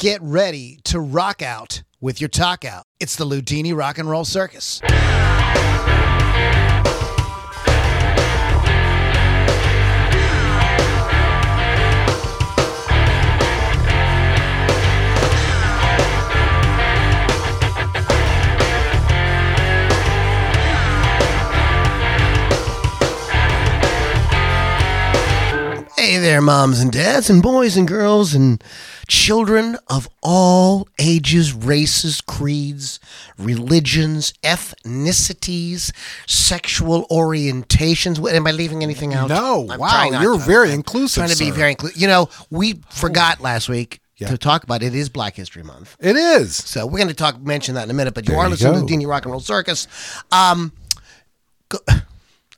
Get ready to rock out with your talk out. It's the Loudini Rock and Roll Circus. Hey there, moms and dads, and boys and girls, and children of all ages, races, creeds, religions, ethnicities, sexual orientations. Am I leaving anything out? No, I'm wow, you're to. very I'm inclusive, Trying to be sir. very inclusive. You know, we forgot last week Yeah. to talk about it. Is Black History Month. It is. So we're going to talk mention that in a minute. But you There are you listening go. to the Dini Rock and Roll Circus. Um, go,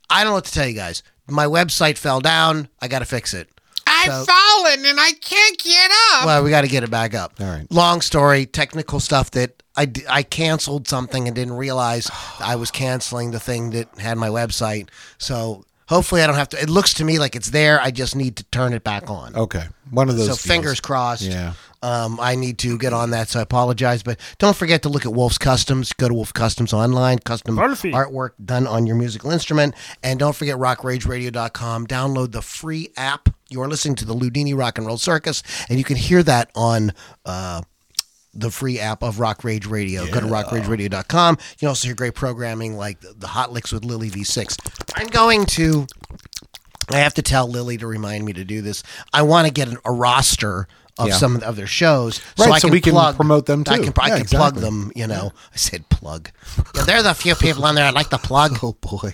I don't know what to tell you guys. My website fell down. I got to fix it. I've So- fallen and I can't get up. Well, we got to get it back up. All right. Long story, technical stuff that I, I canceled something and didn't realize I was canceling the thing that had my website. So hopefully I don't have to. It looks to me like it's there. I just need to turn it back on. Okay. One of those. so deals. fingers crossed. Yeah. Um, I need to get on that, so I apologize. But don't forget to look at Wolf's Customs. Go to Wolf Customs online, custom Wonderful. artwork done on your musical instrument. And don't forget rockrageradio.com. Download the free app. You're listening to the Loudini Rock and Roll Circus, and you can hear that on uh, the free app of Rock Rage Radio. Go to rockrageradio.com. You can also hear great programming like the, the Hot Licks with Lily V6. I'm going to I have to tell Lily to remind me to do this. I want to get an, a roster of Yeah. some of their shows, Right, I so can we can plug, promote them I too. can, I Yeah, can plug them. You know, I said plug. Yeah, there's a few people on there I'd like to plug. Oh boy.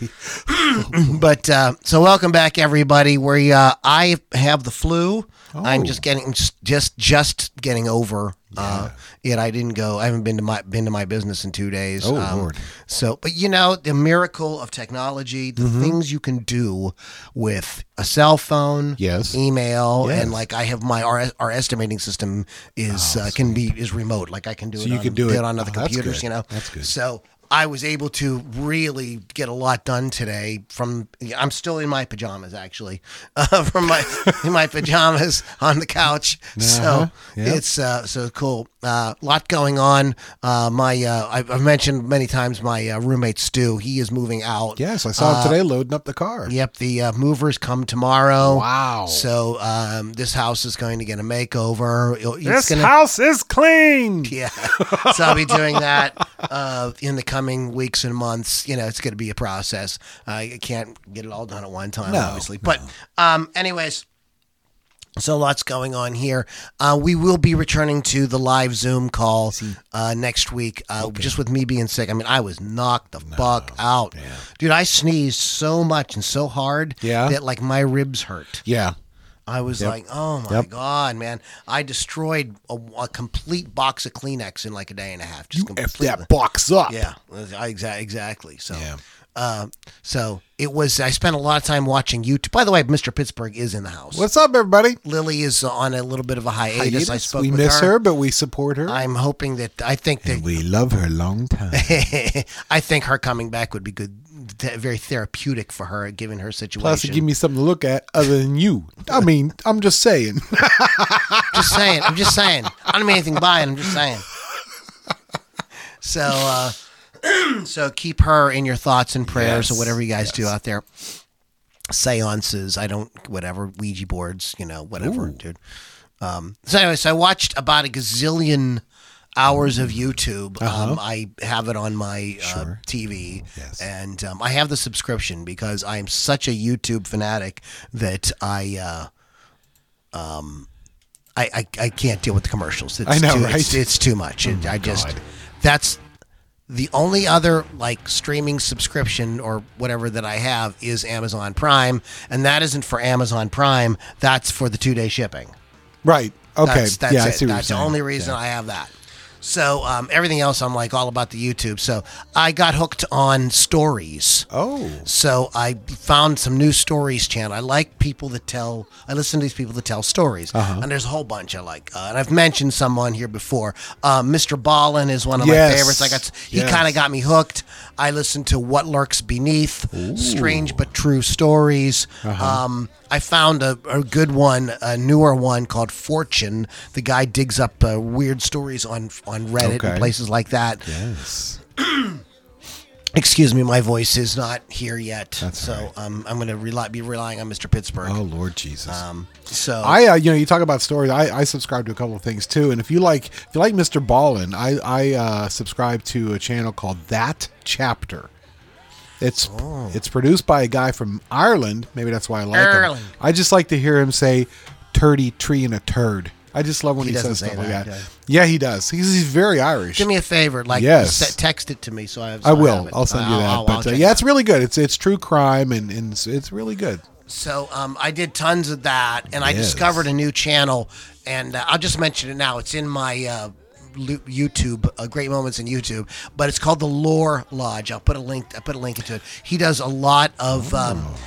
But uh, so welcome back, everybody. We uh, I have the flu. I'm Oh. just getting just just getting over uh, it. I didn't go. I haven't been to my been to my business in two days. Um, Oh, Lord. So, but you know, the miracle of technology, the Mm-hmm. things you can do with a cell phone, Yes. email, Yes. and like I have my our, our estimating system is uh, can be is remote. Like I can do So it. you on, can do it- on other oh, computers. You know, That's good. So I was able to really get a lot done today. From I'm still in my pajamas actually, uh, from my in my pajamas on the couch. So Uh-huh. Yep. it's uh, so cool. A lot going on. Uh, my uh, I've, I've mentioned many times my uh, roommate Stu. He is moving out. Yes, I saw him today loading up the car. Yep, the uh, movers come tomorrow. Wow. So um, this house is going to get a makeover. It's this gonna, house is clean. yeah. so I'll be doing that uh, in the coming weeks and months. You know, it's going to be a process. I can't get it all done at one time, No, obviously. But, um, anyways. So lots going on here. Uh, we will be returning to the live Zoom call uh, next week. Uh, Just with me being sick. I mean, I was knocked the fuck out, dude. I sneezed so much and so hard Yeah? that like my ribs hurt. Yeah. I was like, oh my Yep. god, man! I destroyed a, a complete box of Kleenex in like a day and a half. Just F completely. that box up. Yeah, I, exa- exactly. So, Yeah. uh, so it was. I spent a lot of time watching YouTube. By the way, Mr. Pittsburgh is in the house. What's up, everybody? Lily is on a little bit of a hiatus. I spoke we miss her. her. but we support her. I'm hoping that I think that we love her long time. I think her coming back would be good, th- very therapeutic for her, given her situation. Plus, it give me something to look at other than you. I mean, I'm just saying. just saying. I'm just saying. I don't mean anything by it. I'm just saying. So, uh, so keep her in your thoughts and prayers or whatever you guys do out there. Seances. I don't. Whatever Ouija boards. You know. Whatever, Ooh. dude. Um, anyway, so, I watched about a gazillion hours of YouTube. Um, I have it on my uh, Uh-huh. Sure. TV, Yes. and um, I have the subscription because I am such a YouTube fanatic that I. Uh, I, I, I can't deal with the commercials. It's I know, too, right? It's, it's too much. It- I just God. that's the only other like streaming subscription or whatever that I have is Amazon Prime, and that isn't for Amazon Prime. That's for the two day shipping. right. Okay. That's, that's yeah, I it. see what That's the only reason Yeah. I have that. So um, everything else, I'm like all about the YouTube. So I got hooked on stories. Oh, So I found some new stories channel. I like people that tell. I listen to these people that tell stories, Uh-huh. and there's a whole bunch I like. Uh, and I've mentioned some on here before. Uh, MrBallen is one of Yes. my favorites. I got he Yes. kind of got me hooked. I listened to What Lurks Beneath, Strange but True Stories. Uh-huh. Um, I found a, a good one, a newer one called Fortune. The guy digs up uh, weird stories on on Reddit Okay. and places like that. yes. Excuse me, my voice is not here yet, That's so all right. um, I'm going to rely, be relying on Mr. Pittsburgh. Oh Lord Jesus. Um, so I, uh, you know, you talk about stories. I, I subscribe to a couple of things too, and if you like, if you like MrBallen, I, I uh, subscribe to a channel called That Chapter. It's Oh. it's produced by a guy from Ireland. Maybe that's why I like Ireland. him. I just like to hear him say "turdy tree and a turd." I just love when He he, says say stuff like that, that. okay. Yeah, he does. He's, he's very Irish. do me a favor, like Yes. text it to me, so I. Have, I so will. have it. I'll send you that. I'll- but I'll uh, yeah, it's really good. It's it's true crime and, and it's, it's really good. So um, I did tons of that, and I discovered a new channel, and uh, I'll just mention it now. It's in my uh, YouTube, uh, Great Moments in YouTube, but it's called the Lore Lodge. I'll put a link. I put a link into it. He does a lot of. Um, s-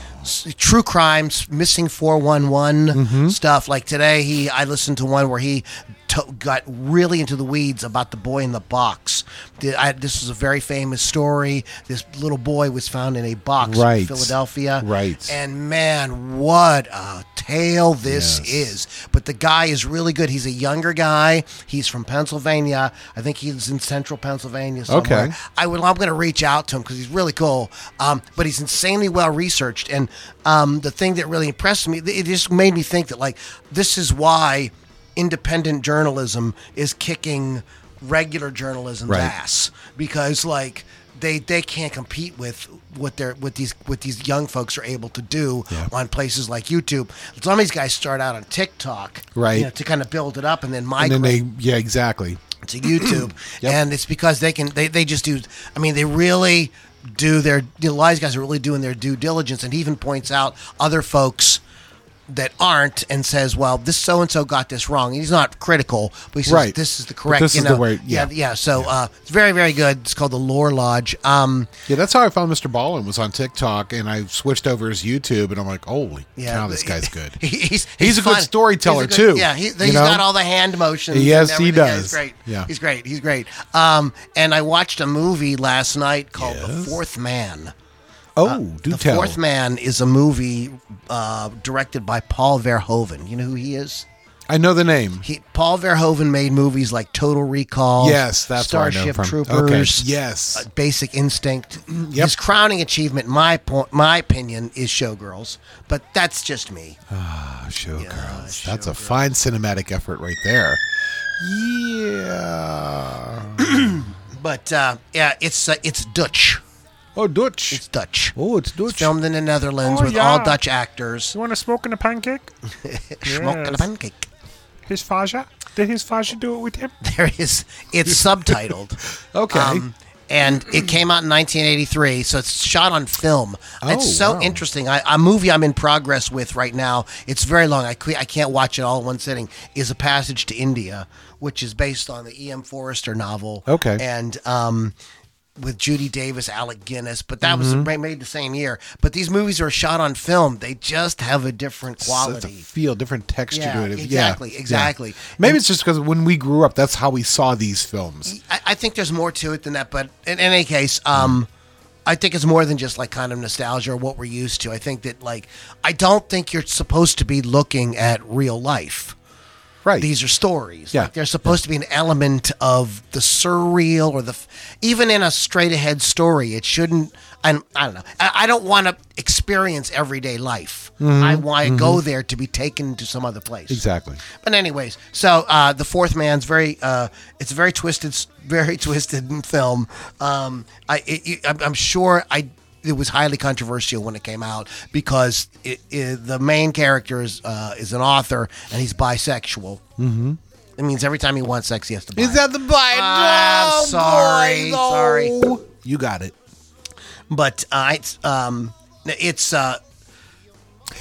True crimes, missing four one one mm-hmm. stuff. Like today, he I listened to one where he to- got really into the weeds about the boy in the box. The- I, this was a very famous story. This little boy was found in a box Right. in Philadelphia. Right. And man, what a tale this Yes. is. But the guy is really good. He's a younger guy. He's from Pennsylvania. I think he's in central Pennsylvania somewhere. Okay. I will, I'm going to reach out to him because he's really cool. Um, but he's insanely well researched. And um, the thing that really impressed me, it just made me think that, like, this is why independent journalism is kicking regular journalism's Right. ass because, like, they, they can't compete with what they're what these what these young folks are able to do Yeah. on places like YouTube. Some of these guys start out on TikTok, Right. you know, to kind of build it up and then And then they, yeah, exactly. to YouTube, Yep. and it's because they can they, they just do. I mean, they really do their. You know, a lot of these guys are really doing their due diligence, and he even points out other folks that aren't and says, "Well, this so and so got this wrong." He's not critical, but he says, Right. "This is the But correct." this you is the know, way- yeah, yeah. yeah. So Uh, it's very, very good. It's called the Lore Lodge. Um, Yeah, that's how I found MrBallen was on TikTok, and I switched over his YouTube, and I'm like, holy yeah, cow, this guy's good. He- he's He's a good storyteller, He's a good- too, Yeah, he, he's know? got all the hand motions. Yes, and he. Yeah, does. He's great. Yeah. he's great. He's great. Um, and I watched a movie last night called The Fourth Man. Oh, do the tell. Fourth Man is a movie uh, directed by Paul Verhoeven. You know who he is? I know the name. He, Paul Verhoeven made movies like Total Recall. Yes, that's where I know Starship. Troopers. Okay, yes. uh, Basic Instinct. Yep. His crowning achievement, my point, my opinion, is Showgirls. But that's just me. Ah, Showgirls. Yeah, That's a fine cinematic effort right there. Yeah. But uh, yeah, it's uh, it's Dutch. Oh, Dutch. It's Dutch. oh, it's Dutch. Filmed in the Netherlands Oh, with all. Dutch actors. You want to smoke in a pancake? Smoke and a Yes. pancake. His Faja? Did his Faja do it with him? There is. It's subtitled. Okay. Um, and it came out in 1983, so it's shot on film. it's Oh, so wow. interesting. I, a movie I'm in progress with right now. It's very long. I, que- I can't watch it all in one sitting. Is a Passage to India, which is based on the E.M. Forster novel. Okay. And um, with Judy Davis, Alec Guinness, but that was Mm-hmm. ma- made the same year. But these movies are shot on film. They just have a different quality. feel, different texture Yeah, to it. Yeah, exactly, yeah. exactly. Maybe And- it's just because when we grew up, that's how we saw these films. I, I think there's more to it than that, but in, any case, um, I think it's more than just like kind of nostalgia or what we're used to. I think that like I don't think you're supposed to be looking at real life. Right. These are stories. Yeah. Like, there's supposed to be an element of the surreal or the even in a straight ahead story. It shouldn't. I, I don't know. I, I don't want to experience everyday life. I want to go there to be taken to some other place. Mm-hmm. exactly. But anyways, so uh, the Fourth Man's very, uh, it's a very twisted, very twisted film. Um, I, it, I'm sure I. It was highly controversial when it came out because it, it, the main character is uh, is an author and he's bisexual. Mm-hmm. It means every time he wants sex, he has to. Buy. Is that the bite? Ah, sorry, sorry. You got it. but uh, it's um, it's uh,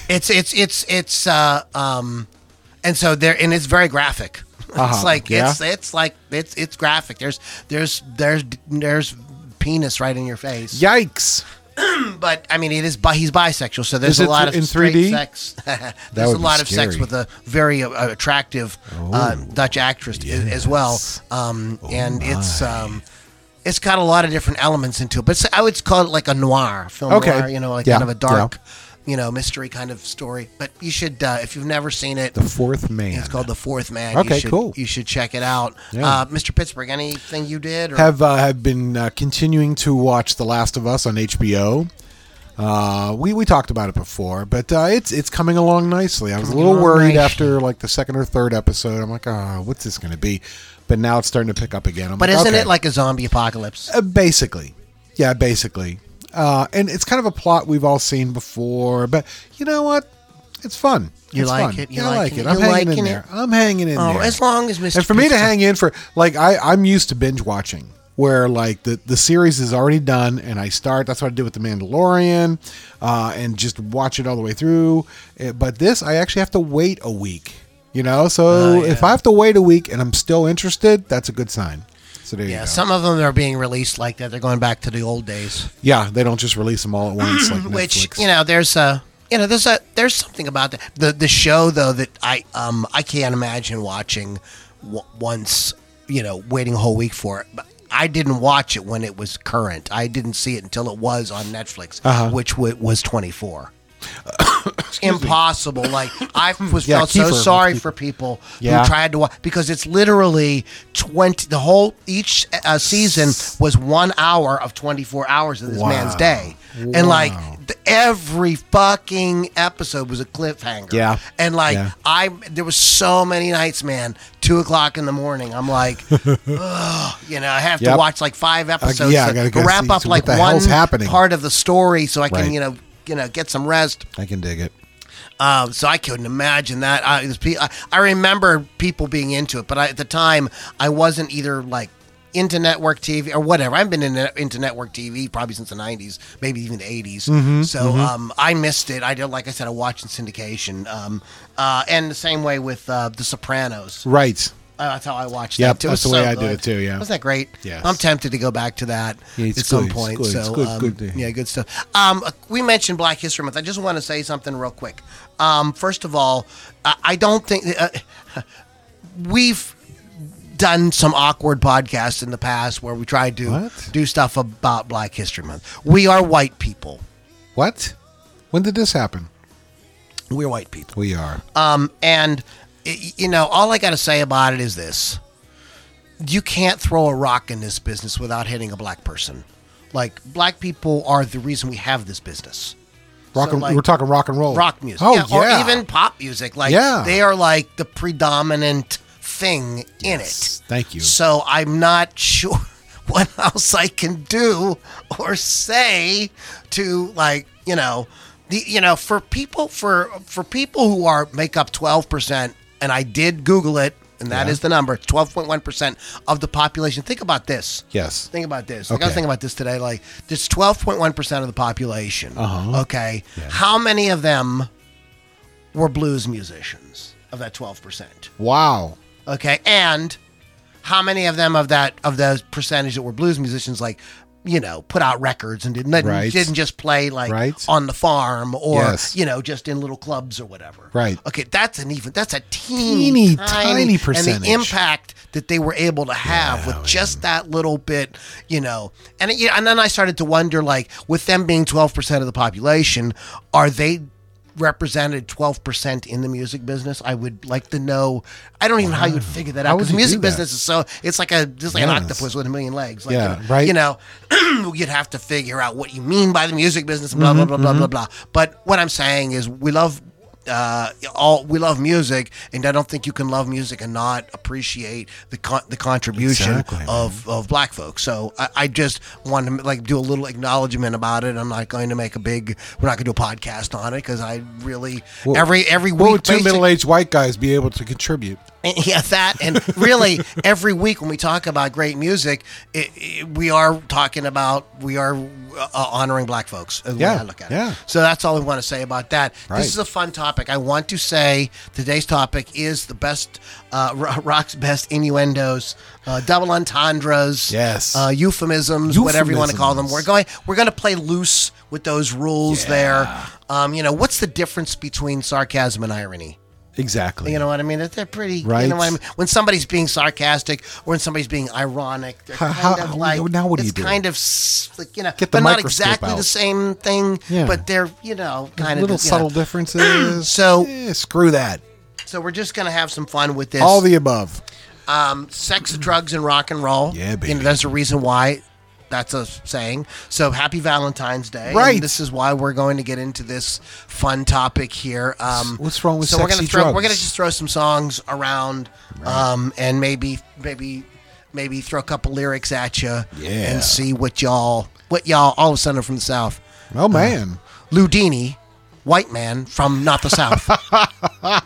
it's it's it's it's uh, um, and so there and it's very graphic. Uh-huh, It's like yeah. it's it's like it's it's graphic. There's there's there's there's penis right in your face. Yikes! But I mean, it is. bi- He's bisexual, so there's Is a it lot of in straight 3D? sex. there's a would be lot of sex scary. with a very uh, attractive uh, Oh, Dutch actress i- as well, yes. Oh, um, and it's um, it's got a lot of different elements into it. But it's, I would call it like a noir film Okay. noir, you know, like Yeah, kind of a dark, you know, mystery kind of story. But you should, uh, if you've never seen it, The fourth man. it's called The Fourth Man. Okay, you should, cool. You should check it out. Yeah. Uh, Mr. Pittsburgh, anything you did? Or? have uh, have been uh, continuing to watch The Last of Us on HBO. Uh, we we talked about it before, but uh, it's it's coming along nicely. I was a little worried after like the second or third episode. I'm like, oh, what's this going to be? But now it's starting to pick up again. I'm but like, isn't okay. it like a zombie apocalypse? Uh, basically, yeah, basically, uh, and it's kind of a plot we've all seen before. But you know what? It's fun. You It's like fun. it? You Yeah, I like it? I'm You hanging in there. it? I'm hanging in Oh, there. as long as Mr. And for me to hang in for like I I'm used to binge watching where like the the series is already done and I start that's what I did with the Mandalorian uh, and just watch it all the way through. Eh, But this I actually have to wait a week. You know, so Oh, yeah. if I have to wait a week and I'm still interested, that's a good sign. So there you Yeah, go. some of them are being released like that. They're going back to the old days. yeah, they don't just release them all at once like Which Netflix. you know, there's a you know, there's a there's something about the the, the show though that I um I can't imagine watching w- once you know waiting a whole week for it. But I didn't watch it when it was current. I didn't see it until it was on Netflix, Uh-huh. which w- was 24. Impossible. Like I was Yeah, felt so Kiefer- sorry for people Yeah. who tried to watch because it's literally twenty. The whole each uh, season was one hour of twenty four hours of this man's Wow. day, and like Wow. every fucking episode was a cliffhanger. Yeah. and like Yeah. I, there was so many nights, man. Two o'clock in the morning, I'm like, you know, I have to Yep. watch like five episodes yeah, I gotta go wrap up like one happening. part of the story, so I can Right. you know you know get some rest. I can dig it. Um, so I couldn't imagine that. I, pe- I, I remember people being into it, but I, at the time I wasn't either like into network TV or whatever. I've been in, into network TV probably since the '90s, maybe even the '80s. Mm-hmm, so Um, I missed it. I did, like I said, I watched in syndication, um, uh, and the same way with uh, The Sopranos. Right. Uh, that's how I watched Yep, that too. that's the way so I did it too, yeah. wasn't that great? Yeah, I'm tempted to go back to that Yeah, it's at some good, point. good, So good, um, good yeah, good stuff. Um, uh, we mentioned Black History Month. I just want to say something real quick. Um, first of all, I, I don't think uh, we've done some awkward podcasts in the past where we tried to What? do stuff about Black History Month. We are white people. What? When did this happen? We're white people. We are. Um, and y- you know, all I got to say about it is this: you can't throw a rock in this business without hitting a black person. Like black people are the reason we have this business. Rock So, and, like, we're talking rock and roll. rock music, Oh, yeah, yeah. or even pop music. Like Yeah. they are like the predominant thing in it. thank you. So I'm not sure what else I can do or say to like you know the you know for people for for people who are make up 12 percent and I did Google it and that is the number 12.1 percent of the population. Think about this. Yes. Think about this. Like, I was Okay. thinking about this today. Like, there's 12.1% of the population. Uh-huh. Okay. How many of them were blues musicians of that 12%? Wow. Okay. And how many of them of that, of the percentage that were blues musicians, like, you know, put out records and didn't, Right. didn't just play like Right. on the farm or, Yes. you know, just in little clubs or whatever. Right. Okay. That's an even, that's a teeny, Teeny, tiny, tiny And percentage. the impact that they were able to have with just that little bit, you know. And it, and then I started to wonder, like, with them being twelve percent of the population, are they represented twelve percent in the music business? I would like to know. I don't even know how you would figure that out because the music business is so it's like a just like an octopus with a million legs. Like, Yeah, right. You know, you'd have to figure out what you mean by the music business. Blah blah blah blah blah blah. But what I'm saying is, we love uh, all we love music, and I don't think you can love music and not appreciate the con- the contribution Exactly, man. of, of black folks. So I, I just want to like do a little acknowledgement about it. I'm not going to make a big. We're not going to do a podcast on it because I really What- every every What week. would two middle-aged white guys be able to contribute? And, yeah, that and really every week when we talk about great music, it, it- we are talking about we are uh, honoring black folks. is the way Yeah, I look at yeah. it. So that's all we want to say about that. Right. This is a fun topic. I want to say today's topic is the best uh, rock's best innuendos, uh, double entendres, Yes. uh, euphemisms, whatever you want to call them. We're going we're going to play loose with those rules there. Um, you know, what's the difference between sarcasm and irony? Exactly. You know what I mean? They're pretty. Right. You know what I mean? When somebody's being sarcastic or when somebody's being ironic, they're How- kind how- of like. now what do it's you do? kind of like you know, Get the but not exactly out. the same thing. Yeah. But they're you know kind of little you know. subtle differences. So- Eh, screw that. So we're just gonna have some fun with this. All the above. um, sex, drugs, and rock and roll. Yeah, You baby. know, there's a reason why. That's a saying. So happy Valentine's Day. and Right. this is why we're going to get into this fun topic here. Um, What's wrong with so we're gonna throw we're gonna just throw some songs around, um, and maybe maybe maybe throw a couple lyrics at you, Yeah. and see what y'all what y'all all of a sudden are from the south. Oh man. Loudini, white man from not the south.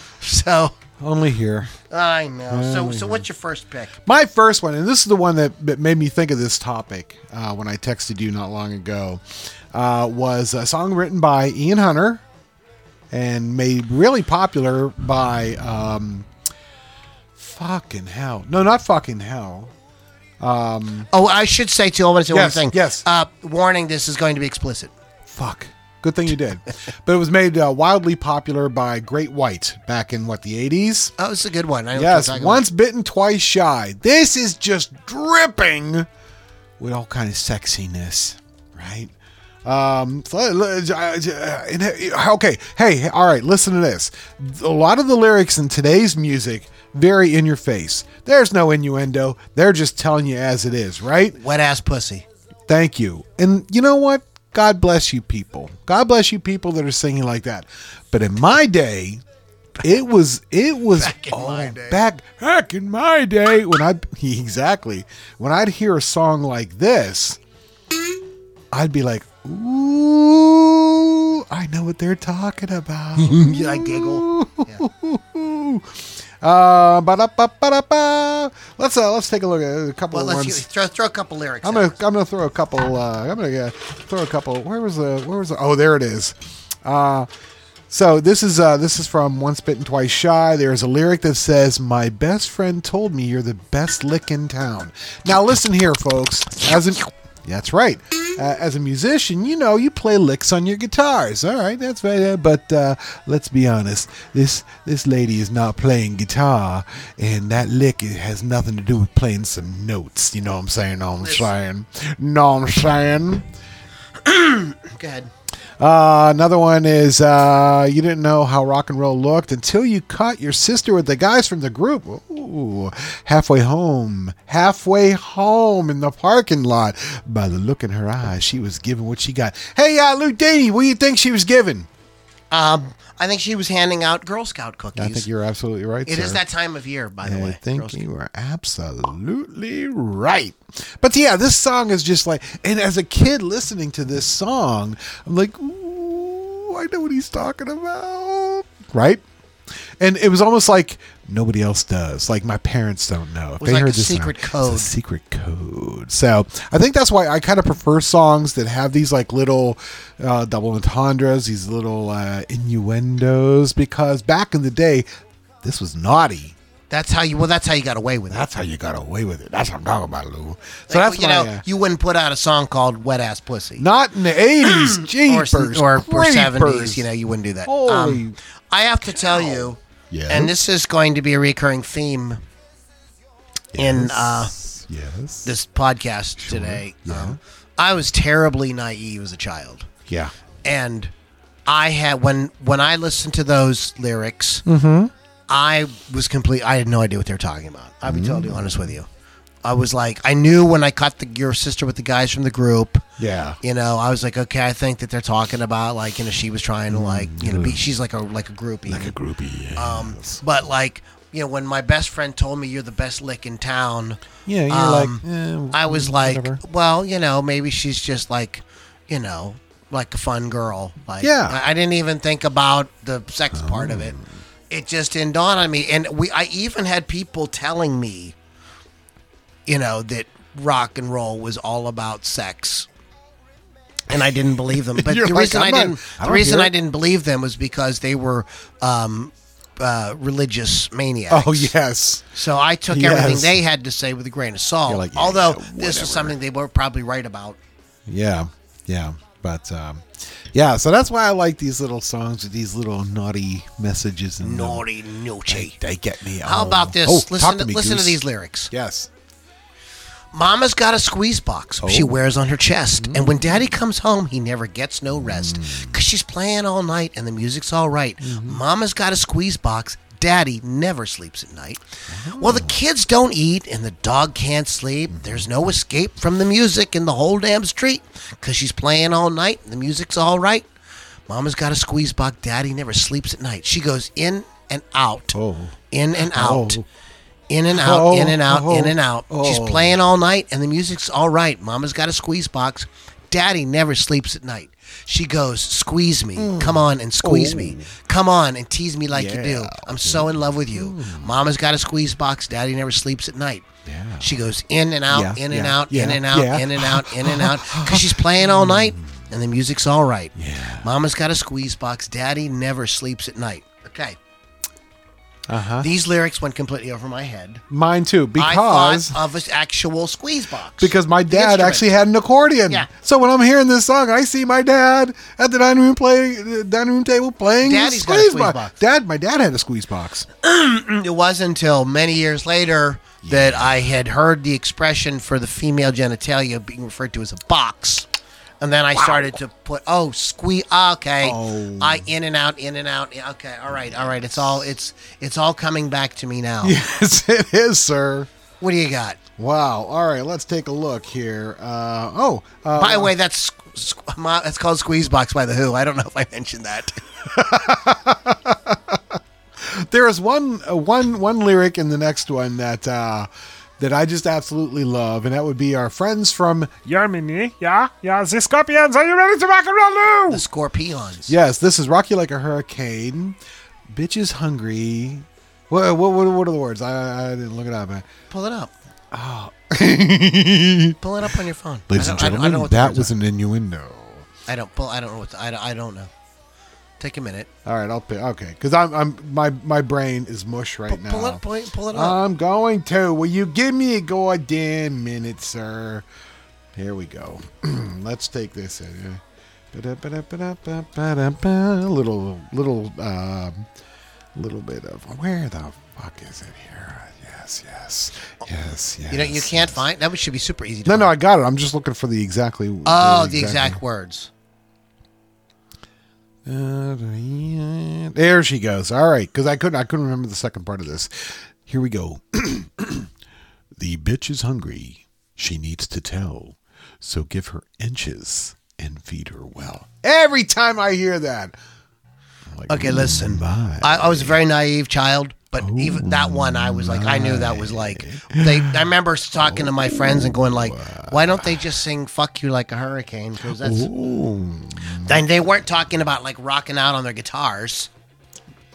so Only here. I know. So so what's your first pick? My first one, and this is the one that, that made me think of this topic uh, when I texted you not long ago, uh, was a song written by Ian Hunter and made really popular by um, fucking hell. No, not fucking hell. Oh, I should say too. I want to say Yes, one thing. yes. Uh, warning: This is going to be explicit. Fuck. Good thing you did. but it was made uh, wildly popular by Great White back in what the 80s. Oh, it's a good one. I Yes, once bitten, twice shy. This is just dripping with all kind of sexiness, right? Um, okay, hey, all right, listen to this. A lot of the lyrics in today's music very in your face. There's no innuendo. They're just telling you as it is, right? Wet ass pussy. Thank you. And you know what? God bless you people. God bless you people that are singing like that. But in my day, it was it was Back in my day. back back in my day when I exactly when I'd hear a song like this, I'd be like, "Ooh, I know what they're talking about." I giggle. Yeah. Uh. Let's uh, let's take a look at a couple Well, of let's ones. throw throw a couple lyrics. I'm gonna us. I'm gonna throw a couple. Uh, I'm gonna uh, throw a couple. Where was the Where was the? Oh, there it is. Uh, so this is uh, this is from Once Bitten Twice Shy. There's a lyric that says, "My best friend told me you're the best lick in town." Now listen here, folks. As a that's right. Uh, as a musician, you know you play licks on your guitars. All right, that's right. uh, But uh, let's be honest. This this lady is not playing guitar, and that lick it has nothing to do with playing some notes. You know what I'm saying? Know what I'm saying? Know what I'm saying? Go ahead. Uh, another one is uh, you didn't know how rock and roll looked until you caught your sister with the guys from the group. Ooh, halfway home, halfway home in the parking lot. By the look in her eyes, she was giving what she got. Hey, uh, Loudini, what do you think she was giving? Um, I think she was handing out Girl Scout cookies. I think you're absolutely right. It sir. is that time of year, by the I way. I think you are absolutely right. But yeah, this song is just like, and as a kid listening to this song, I'm like, ooh, I know what he's talking about. Right? And it was almost like nobody else does. Like my parents don't know. If was like a secret code. It's a secret code. So I think that's why I kind of prefer songs that have these like little uh, double entendres, these little uh, innuendos, because back in the day, this was naughty. That's how you. Well, that's how you got away with it. That's how you got away with it. That's what I'm talking about, Lou. So Like, that's you why, know, uh, you wouldn't put out a song called "Wet Ass Pussy" not in the 80s. or Jeepers. or, or creepers. seventies. You know, you wouldn't do that. Holy Um, I have to tell you, Yes. and this is going to be a recurring theme in uh, Yes. this podcast today. Um, I was terribly naive as a child, yeah. and I had when when I listened to those lyrics, Mm-hmm. I was complete. I had no idea what they were talking about. I'll be Mm. totally honest with you. I was like, I knew when I caught the, your sister with the guys from the group. Yeah. You know, I was like, okay, I think that they're talking about like, you know, she was trying to like, you know, be, she's like a like a groupie. Mm. Like a groupie. um, but like, you know, when my best friend told me you're the best lick in town, yeah, you're um, like, eh, I was like, whatever. well, you know, maybe she's just like, you know, like a fun girl. Like, Yeah. I, I didn't even think about the sex part of it. it just didn't dawn on me. And we, I even had people telling me, you know, that rock and roll was all about sex. And I didn't believe them. But the like, reason "I'm I didn't, I the reason I didn't believe them was because they were um, uh, religious maniacs. Oh yes. So I took Yes. everything they had to say with a grain of salt. Like, yeah, Although yeah, this was something they were probably right about. Yeah, yeah, but um, yeah. So that's why I like these little songs with these little naughty messages and Naughty, naughty. They get me. How all- about this? Oh, listen talk to, me, listen to these lyrics. Yes. Mama's got a squeeze box she Oh. wears on her chest. And Mm. when daddy comes home, he never gets no rest. Because she's playing all night and the music's all right. Mm-hmm. Mama's got a squeeze box. Daddy never sleeps at night. Well, the kids don't eat and the dog can't sleep. There's no escape from the music in the whole damn street. Because she's playing all night and the music's all right. Mama's got a squeeze box. Daddy never sleeps at night. She goes in and out. Oh. In and out. Oh. In and out, Oh, in and out, oh, in and out. She's oh. playing all night and the music's all right. Mama's got a squeeze box. Daddy never sleeps at night. She goes, Squeeze me. Mm. Come on and squeeze me. Oh. Come on and tease me like you do. I'm so in love with you. Mm. Mama's got a squeeze box. Daddy never sleeps at night. Yeah. She goes in and out, Yeah, in and yeah, out, in and out, in and out, in and out. Because she's playing all night and the music's all right. Yeah. Mama's got a squeeze box. Daddy never sleeps at night. Okay. Uh huh. These lyrics went completely over my head. Mine too, because of an actual squeeze box. because my dad actually had an accordion. Yeah. So when I'm hearing this song, I see my dad at the dining room playing dining room table playing Daddy's the got a squeeze, squeeze box. box. Dad, my dad had a squeeze box. It wasn't until many years later that I had heard the expression for the female genitalia being referred to as a box. And then I started to put oh squeeze okay Oh. I in and out in and out okay all right all right it's all it's it's all coming back to me now Yes, it is, sir. what do you got Wow. All right, let's take a look here. Uh, oh, uh, by the way that's squ- my- that's called squeeze box by the Who I don't know if I mentioned that there is one uh, one one lyric in the next one that uh, that I just absolutely love, and that would be our friends from Germany, yeah? Yeah, the Scorpions, are you ready to rock and roll now? the Scorpions yes. This is Rock You Like a Hurricane." Bitch is hungry. What what what, what are the words? I, I didn't look it up. Man. Pull it up Oh. pull it up on your phone Ladies and don't- I don't- I don't gentlemen, know what that was are. an innuendo. I don't pull I don't know what the, I, don't- I don't know take a minute All right, I'll pick. Okay, because I'm I'm my my brain is mush right Pull, now. pull it pull it, pull it up I'm going to. Will you give me a goddamn minute, sir? Here we go. Let's take this in. Little, little, um, little bit of where the fuck is it here? Yes, yes, yes, yes. You know, you can't find that. Should be super easy. To No, no, I got it. I'm just looking for the exactly. Oh, the exact words. There she goes. All right, because I couldn't. I couldn't remember the second part of this. Here we go. the bitch is hungry. She needs to tell. So give her inches and feed her well. Every time I hear that, like, Okay, listen. Mm, my." I, I was a very naive child, but even that one, I was like, I knew that was like they. I remember talking to my friends and going like, why don't they just sing "Fuck You" like a hurricane? Because that's. Ooh. And they weren't talking about like rocking out on their guitars.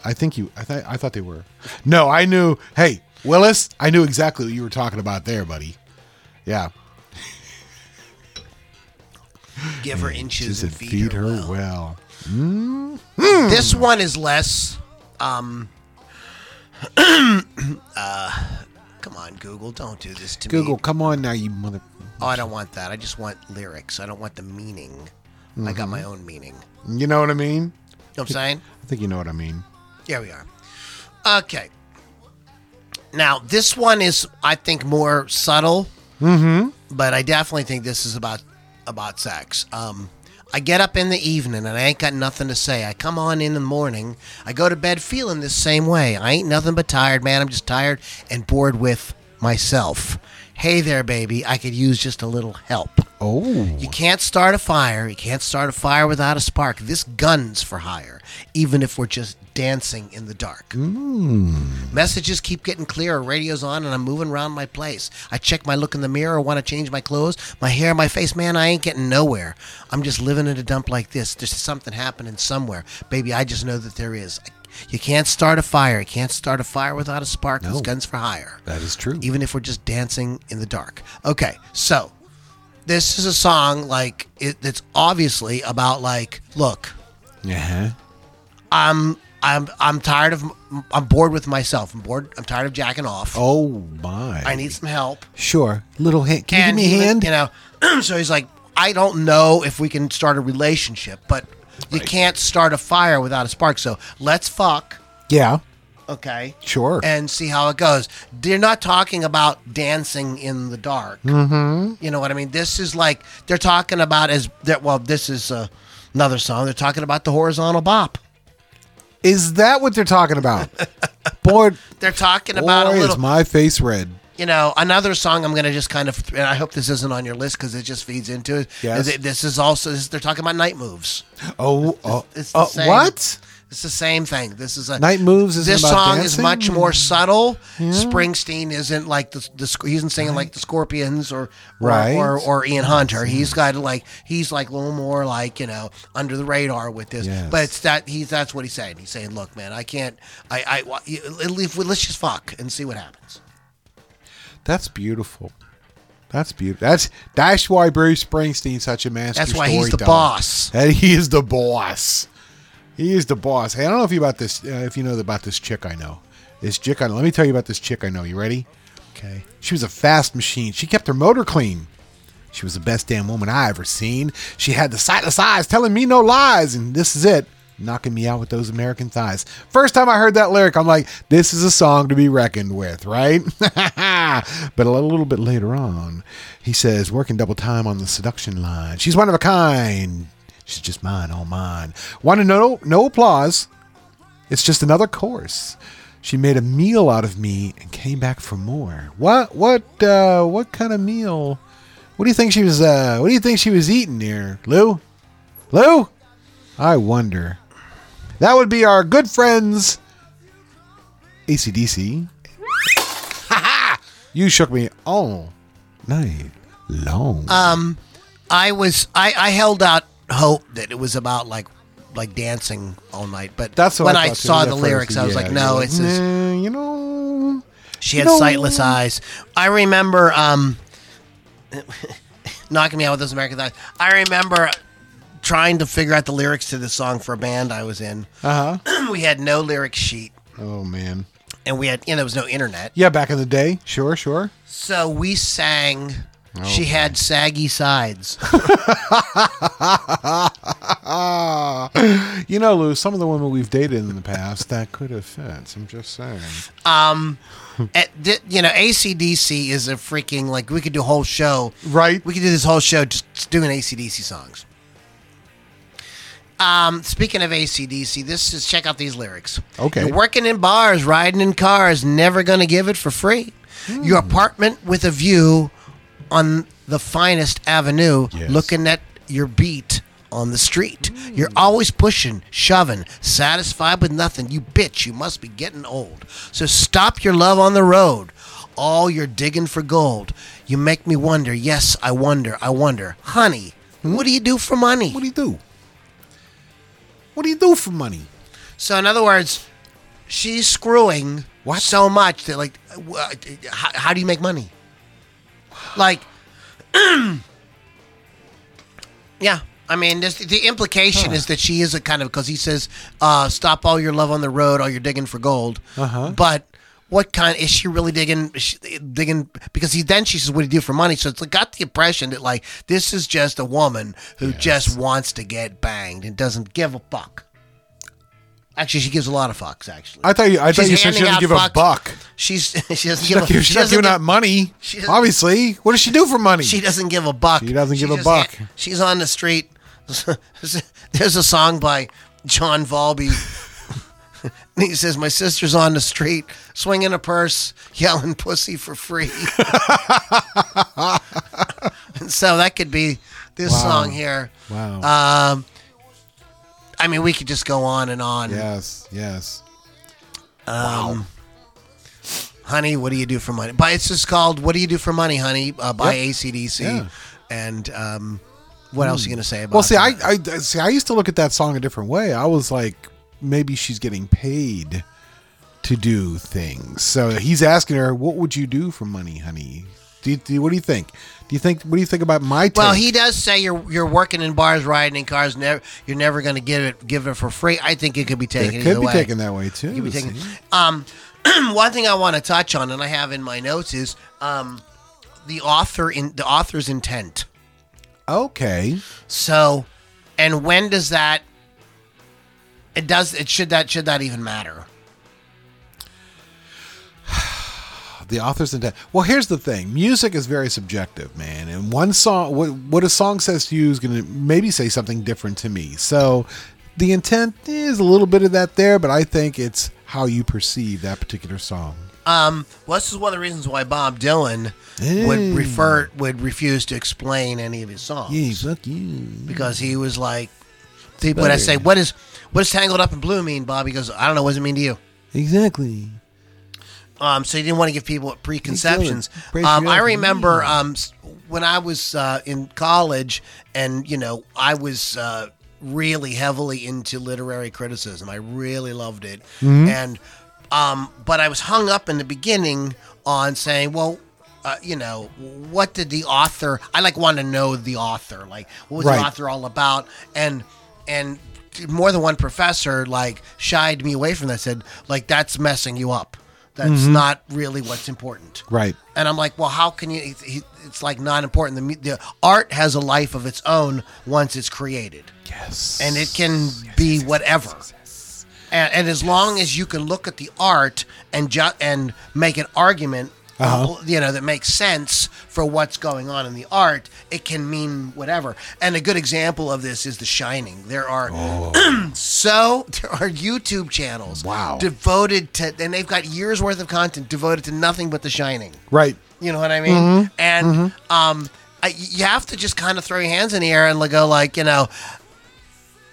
I think you. I thought. I thought they were. No, I knew. Hey, Willis, I knew exactly what you were talking about there, buddy. Yeah. Give her inches and to feed, her. well. well. This one is less. Um. uh, come on, Google, don't do this to me. Google, me. come on now, you mother. Oh, I don't want that. I just want lyrics. I don't want the meaning. I got my own meaning. You know what I mean? You know what I'm saying? I think you know what I mean. Here we are. Okay. Now, this one is, I think, more subtle. Mm-hmm. But I definitely think this is about about sex. Um, I get up in the evening and I ain't got nothing to say. I come on in the morning. I go to bed feeling this same way. I ain't nothing but tired, man. I'm just tired and bored with myself. Hey there, baby. I could use just a little help. Oh. You can't start a fire. You can't start a fire without a spark. This gun's for hire, even if we're just dancing in the dark. Hmm. Messages keep getting clearer. Radio's on, and I'm moving around my place. I check my look in the mirror, want to change my clothes, my hair, my face. Man, I ain't getting nowhere. I'm just living in a dump like this. There's something happening somewhere. Baby, I just know that there is. You can't start a fire. You can't start a fire without a spark. No. Guns for hire. That is true. Even if we're just dancing in the dark. Okay, so this is a song like it, it's obviously about like, look, Yeah. I'm I'm I'm tired of I'm bored with myself. I'm bored. I'm tired of jacking off. Oh my. I need some help. Sure. Little hand. Can and you give me a hand? You know, so he's like, I don't know if we can start a relationship, but you can't start a fire without a spark. So let's fuck, yeah. Okay? Sure. And see how it goes. They're not talking about dancing in the dark. Mm-hmm. You know what I mean? This is like they're talking about as that. Well, this is uh, another song. They're talking about the horizontal bop. is that what they're talking about? boy, They're talking about boy, a is my face red. you know, another song I'm going to just kind of, and I hope this isn't on your list because it just feeds into it. Yes. is it- This is also, this, they're talking about night moves. Oh, oh, It's the oh, same. what? It's the same thing. This is a Night moves isn't This song is much more subtle. Springsteen isn't like the, the he isn't singing like the Scorpions or or, Right. or, or Ian Hunter. He's got like he's like a little more like you know under the radar with this. Yes. But it's that he's that's what he's saying. He's saying, look, man, I can't. I I let's just fuck and see what happens. That's beautiful. That's beautiful. That's that's why Bruce Springsteen's such a master. That's why he's the boss. He is the boss. He is the boss. Hey, I don't know if you about this. Uh, if you know about this chick I know. This chick I know. Let me tell you about this chick I know. You ready? Okay. She was a fast machine. She kept her motor clean. She was the best damn woman I ever seen. She had the sightless eyes telling me no lies, and this is it, knocking me out with those American thighs. First time I heard that lyric, I'm like, this is a song to be reckoned with, right? but a little bit later on, he says, working double time on the seduction line. She's one of a kind. She's just mine, all mine. Want Wanted no no applause. It's just another course. She made a meal out of me and came back for more. What what uh what kind of meal? What do you think she was uh what do you think she was eating here, Lou? Lou? I wonder. That would be our good friends ACDC. you shook me all night long. Um, I was I I held out hope that it was about like like dancing all night, but That's what when I, I, saw the lyrics, I was Yeah, like, no, it's. "Nah, you know She had No. sightless eyes. I remember um, knocking me out with those American thighs. I remember trying to figure out the lyrics to the song for a band I was in. Uh-huh. we had no lyric sheet, Oh man. and we had you know there was no internet, Yeah, back in the day. Sure, sure. so we sang. She had saggy sides. You know, Lou, some of the women we've dated in the past that could have fit. I'm just saying. Um, at, you know, ACDC is a freaking like we could do a whole show. Right. We could do this whole show just doing ACDC songs. Um, speaking of ACDC, this is check out these lyrics. Okay. You're working in bars, riding in cars, never gonna give it for free. Your Hmm. apartment with a view on the finest avenue, Yes. looking at your beat on the street. Mm. You're always pushing, shoving, satisfied with nothing. You bitch, you must be getting old. So stop your love on the road. All you're digging for gold. You make me wonder, yes, I wonder, I wonder. Honey, what do you do for money? What do you do? What do you do for money? So in other words, she's screwing What? so much that like, how, how do you make money? Like, yeah. I mean, this, the implication is that she is a kind of because he says, uh, "Stop all your love on the road, all you're digging for gold." Uh-huh. But what kind is she really digging? She digging because he then she says, "What do you do for money?" So it's like, got the impression that like this is just a woman who just wants to get banged and doesn't give a fuck. Actually, she gives a lot of fucks. Actually, I thought you. I thought you said she handing doesn't out give fucks. a buck. She's she doesn't She's give a, giving- she not doesn't giving give- out money. she doesn't- Obviously, what does she do for money? She doesn't give a buck. She doesn't give a just buck. ha- she's on the street. There's a song by John Valby. And he says, "My sister's on the street, swinging a purse, yelling pussy for free." and so that could be this song here. wow. Um, I mean, we could just go on and on. yes. Yes. Um, Honey, what do you do for money? But it's just called "What Do You Do for Money, Honey" uh, by Yep. ACDC. Yeah. And um, what else are you gonna say about? Well, see, I, that? I see. I used to look at that song a different way. I was like, maybe she's getting paid to do things. So he's asking her, "What would you do for money, honey?" Do you, do what do you think? Do you think what do you think about my take? Well, he does say you're you're working in bars, riding in cars. Never, you're never going to give it give it for free. I think it could be taken. it could be way. taken that way too. It could be taken. Um, one thing I want to touch on, and I have in my notes, is um, the author in the author's intent. Okay. So, and when does that? It does. It should that should that even matter? The author's intent. Well, here's the thing: music is very subjective, man. And one song, what, what a song says to you, is going to maybe say something different to me. So, the intent is a little bit of that there, but I think it's how you perceive that particular song. Um, well, this is one of the reasons why Bob Dylan Hey. would refer would refuse to explain any of his songs. Yeah, fuck you. because he was like, when I say what is what does tangled up in blue mean, Bob? He goes, I don't know. What does it mean to you? Exactly. Um, so he didn't want to give people preconceptions. Um, I remember um, when I was uh, in college, and you know, I was uh, really heavily into literary criticism. I really loved it, and um, but I was hung up in the beginning on saying, well. Uh, you know, what did the author? I like want to know the author. Like, what was Right. the author all about? And and more than one professor like shied me away from that. Said like that's messing you up. That's mm-hmm. not really what's important. Right. And I'm like, well, how can you? It's, like not important. The, the art has a life of its own once it's created, Yes. and it can be whatever. And, and as long as you can look at the art and ju- and make an argument, Uh-huh. you know, that makes sense for what's going on in the art, it can mean whatever. And a good example of this is The Shining. There are so there are YouTube channels Wow. devoted to, and they've got years worth of content devoted to nothing but The Shining. Right. You know what I mean? And um, I, you have to just kind of throw your hands in the air and go like, you know,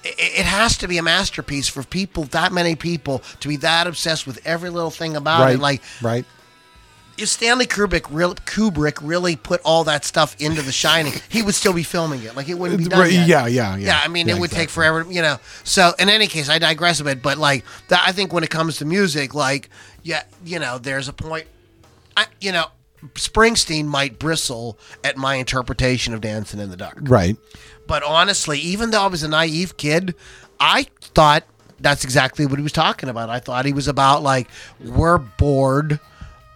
it, it has to be a masterpiece for people, that many people, to be that obsessed with every little thing about right. it. Like, right. If Stanley Kubrick really, Kubrick really put all that stuff into The Shining, he would still be filming it. Like it wouldn't be done Right, yet. yeah, yeah, yeah. Yeah, I mean, Yeah, it would take forever, you know. So, in any case, I digress a bit, but like that, I think when it comes to music, like, yeah, you know, there's a point, I, you know, Springsteen might bristle at my interpretation of Dancing in the Dark, Right. but honestly, even though I was a naive kid, I thought that's exactly what he was talking about. I thought he was about like we're bored,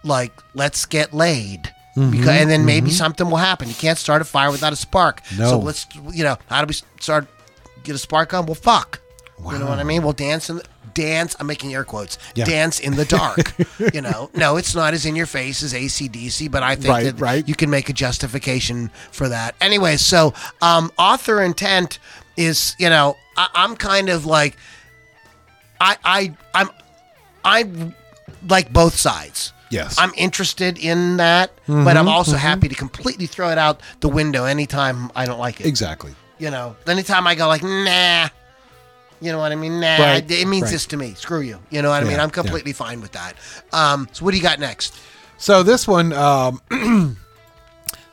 like let's get laid. Mm-hmm, Because, and then maybe something will happen. You can't start a fire without a spark. No. So let's, you know, how do we start get a spark on? Well, fuck. You know what I mean? We'll dance in the, dance. I'm making air quotes. Yeah. Dance in the dark. you know, no, it's not as in your face as ACDC, but I think Right, that right. you can make a justification for that. Anyway, so um, author intent is, you know, I, I'm kind of like, I, I, I'm, I like both sides. Yes. I'm interested in that, but I'm also happy to completely throw it out the window anytime I don't like it. Exactly. You know, anytime I go like, nah, you know what I mean? Nah, Right, it means right. this to me. Screw you. You know what I mean? I'm completely fine with that. Um, so what do you got next? So this one, um,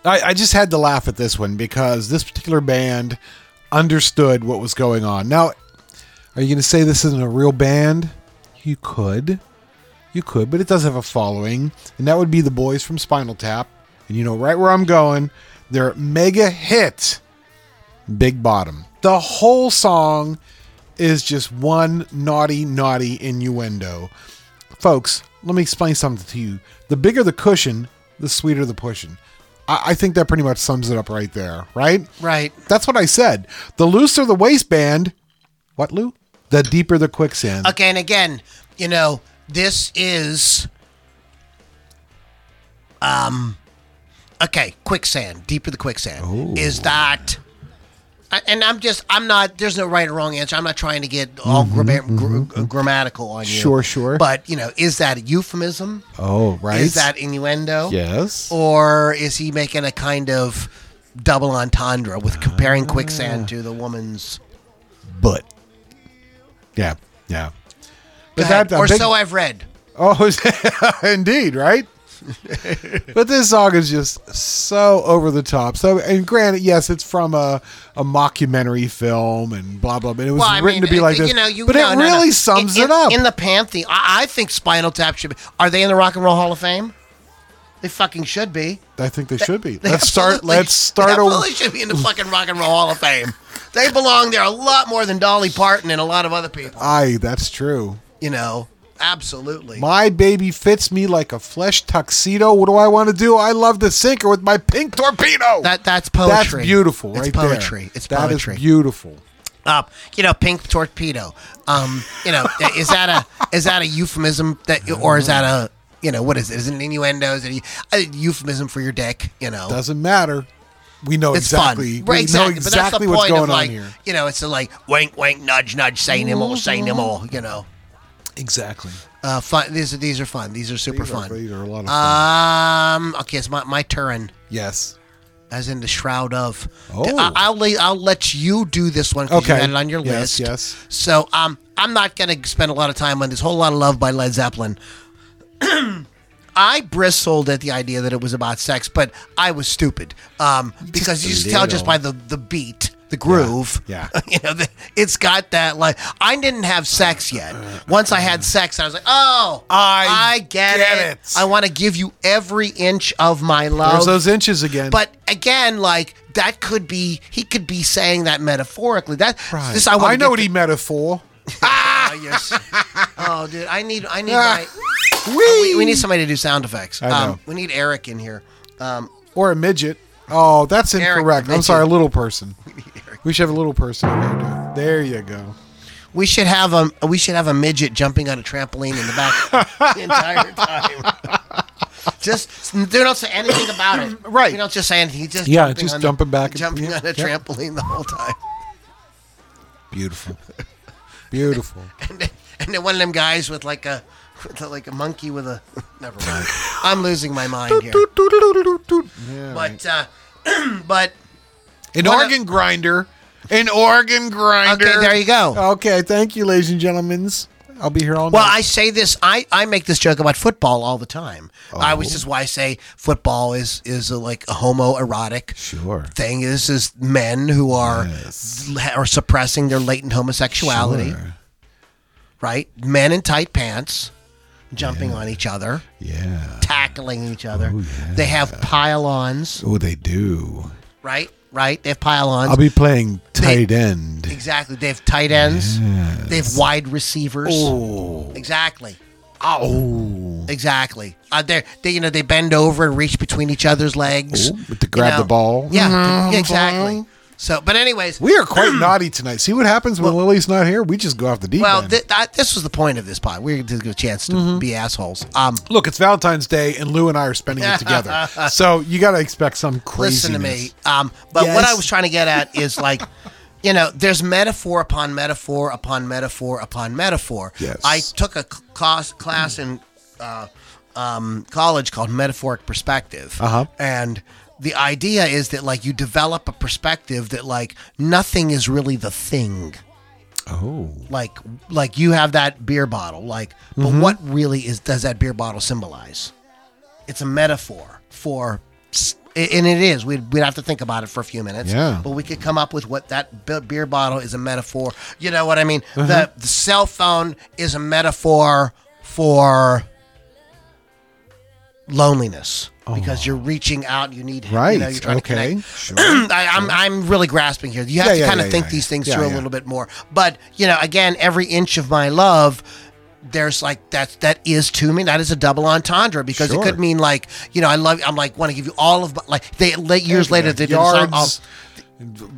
I, I just had to laugh at this one because this particular band understood what was going on. Now, are you going to say this isn't a real band? You could, you could, but it does have a following, and that would be the boys from Spinal Tap. And you know right where I'm going. Their mega hit, Big Bottom. The whole song is just one naughty, naughty innuendo. Folks, let me explain something to you. The bigger the cushion, the sweeter the pushing. I, I think that pretty much sums it up right there, right? Right. That's what I said. The looser the waistband, what, Lou? The deeper the quicksand. Okay, and again, you know, this is um okay, quicksand, deeper the quicksand. Is that and I'm just I'm not there's no right or wrong answer. I'm not trying to get all gra- gr- grammatical on you. Mm-hmm, Sure, sure. But, you know, is that a euphemism? Oh, right. Is that innuendo? yes? Or is he making a kind of double entendre with comparing quicksand to the woman's butt? yeah, yeah. But that- or big- so I've read. Oh, indeed, right? but this song is just so over the top. So, and granted, yes, it's from a, a mockumentary film and blah blah. But it was Well, written mean, to be like this. You know, you, but no, it no, no. really sums In- it up. In the pantheon, I, I think Spinal Tap should be. Are they in the Rock and Roll Hall of Fame? They fucking should be. I think they should be. They Let's start. Let's start. A They A, should be in the fucking Rock and Roll Hall of Fame. They belong there a lot more than Dolly Parton and a lot of other people. aye, that's true. You know, absolutely. My baby fits me like a flesh tuxedo. What do I want to do? I love to sink her with my pink torpedo. that that's poetry. that's beautiful, It's right poetry. there. It's That is poetry. beautiful. uh, you know, pink torpedo. Um, you know, is that a is that a euphemism that, or is that a you know what is it? Is it an innuendo? Is it a, euphemism for your dick? You know, Doesn't matter. We know it's exactly. fun, we right? Exactly. know but that's the exactly point what's going of like, on here. you know, it's a like wink, wink, nudge, nudge, say no more, say no more. You know, Exactly. uh, fun. These are these are fun. These are super These are, fun. these are a lot of fun. Um. Okay, it's my my turn. yes. As in the shroud of. Oh. I, I'll let I'll let you do this one because you Okay. had it on your Yes, list. yes. So um, I'm not gonna spend a lot of time on this. Whole lot of love by Led Zeppelin. I bristled at the idea that it was about sex, but I was stupid. Um, because you just tell just by the the beat, the groove. yeah. you know, the, it's got that like. I didn't have sex yet. Once I had sex, I was like, oh, I get, get it. it. I want to give you every inch of my love. There's those inches again. But again, like that could be he could be saying that metaphorically. That Right. this I, I know what to- he metaphor. Ah, yes. oh, dude, I need I need my we, we need somebody to do sound effects. I know. Um, we need Eric in here. Um, Or a midget. Oh, that's Eric, incorrect. I'm sorry, a little person. We should have a little person in there. You go. we should have a we should have a midget jumping on a trampoline in the back the entire time. Just they don't say anything about it. Right. You don't just say anything. He's just Yeah, jumping just on jumping the, back and- jumping yeah, on a yep. trampoline the whole time. Beautiful. Beautiful. and then, and then one of them guys with like a, like a monkey with a never mind. I'm losing my mind here. Yeah, But uh, but An What a- organ grinder. An organ grinder. okay, there you go. Okay, thank you, ladies and gentlemen. I'll be here all night. Well, night. I say this. I, I make this joke about football all the time. I which is why I say football is is a, like a homoerotic Sure. thing. This is men who are are suppressing their latent homosexuality. Sure. Right? Men in tight pants, jumping on each other, Yeah. tackling each other. Oh, yeah. They have pile-ons. Oh, they do. Right? Right? They have pile-ons. I'll be playing tight end. Exactly. They have tight ends. They have wide receivers. Oh. Exactly. Oh. Exactly. Uh, they they you know they bend over and reach between each other's legs Oh, to grab you know. the ball. Yeah, Mhm. to- exactly. So, but anyways, We are quite naughty tonight. See what happens when Lily's not here? We just go off the deep well, end. th- that, this was the point of this pod. We did get a chance to Mm-hmm. be assholes. Um, Look, it's Valentine's Day, and Lou and I are spending it together. so you got to expect some craziness. listen to me. Um, but what I was trying to get at is like, you know, there's metaphor upon metaphor upon metaphor upon metaphor. Yes. I took a class class in uh, um, college called metaphoric perspective. Uh-huh. And the idea is that like you develop a perspective that like nothing is really the thing. Oh. Like like you have that beer bottle, like but Mm-hmm. what really is does that beer bottle symbolize? It's a metaphor for and it is. We'd, we'd have to think about it for a few minutes. Yeah. But we could come up with what that beer bottle is a metaphor. You know what I mean? Uh-huh. The, the cell phone is a metaphor for loneliness because oh. you're reaching out. You need Right. You know, you're trying to connect. Sure. I, I'm I'm really grasping here. You have Yeah, to yeah, kind of yeah, think these things through a little bit more. But you know, again, every inch of my love. There's like that. That is to me. That is a double entendre because Sure. it could mean like you know I love. I'm like want to give you all of my- like they late years later they did a song. All,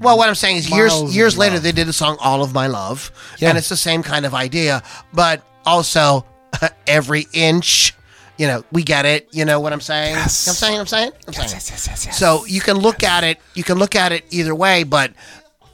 well, what I'm saying is years Miles years later love. they did a song "All of My Love," Yeah. and it's the same kind of idea, but also every inch. You know, we get it. You know what I'm saying? Yes. I'm saying. I'm saying. I'm saying. yes, yes, yes, yes. So you can look at it. You can look at it either way, but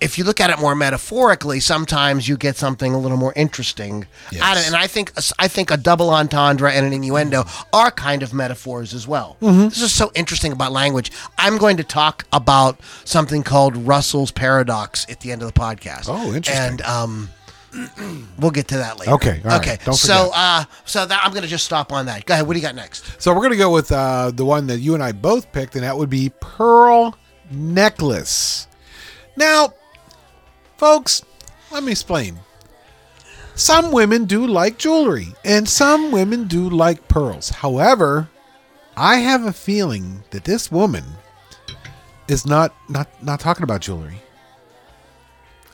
if you look at it more metaphorically, sometimes you get something a little more interesting out of it. Yes. And I think I think a double entendre and an innuendo are kind of metaphors as well. Mm-hmm. This is so interesting about language. I'm going to talk about something called Russell's paradox at the end of the podcast. Oh, interesting. And um, we'll get to that later. Okay, all right. okay. Don't so, forget. uh, so that I'm going to just stop on that. Go ahead. What do you got next? So we're gonna go with uh, the one that you and I both picked, and that would be pearl necklace. Now, folks, let me explain. Some women do like jewelry, and some women do like pearls. However, I have a feeling that this woman is not not not talking about jewelry.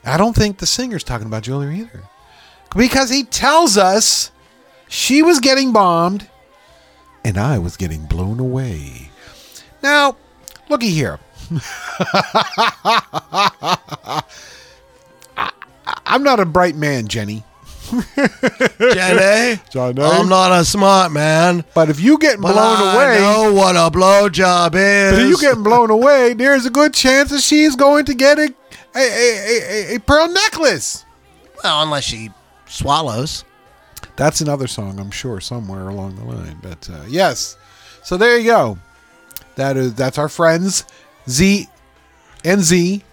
I don't think the singer's talking about jewelry either, because he tells us she was getting bombed and I was getting blown away. Now, looky here. I, am not a bright man, Jenny. Jenny, Johnny? I'm not a smart man. But if you get blown I away, know what a blowjob is. but if you getting blown away, there's a good chance that she's going to get a a, a, a, a pearl necklace. well, unless she swallows. That's another song, I'm sure, somewhere along the line. But uh, yes, so there you go. That is that's our friends Z and Z.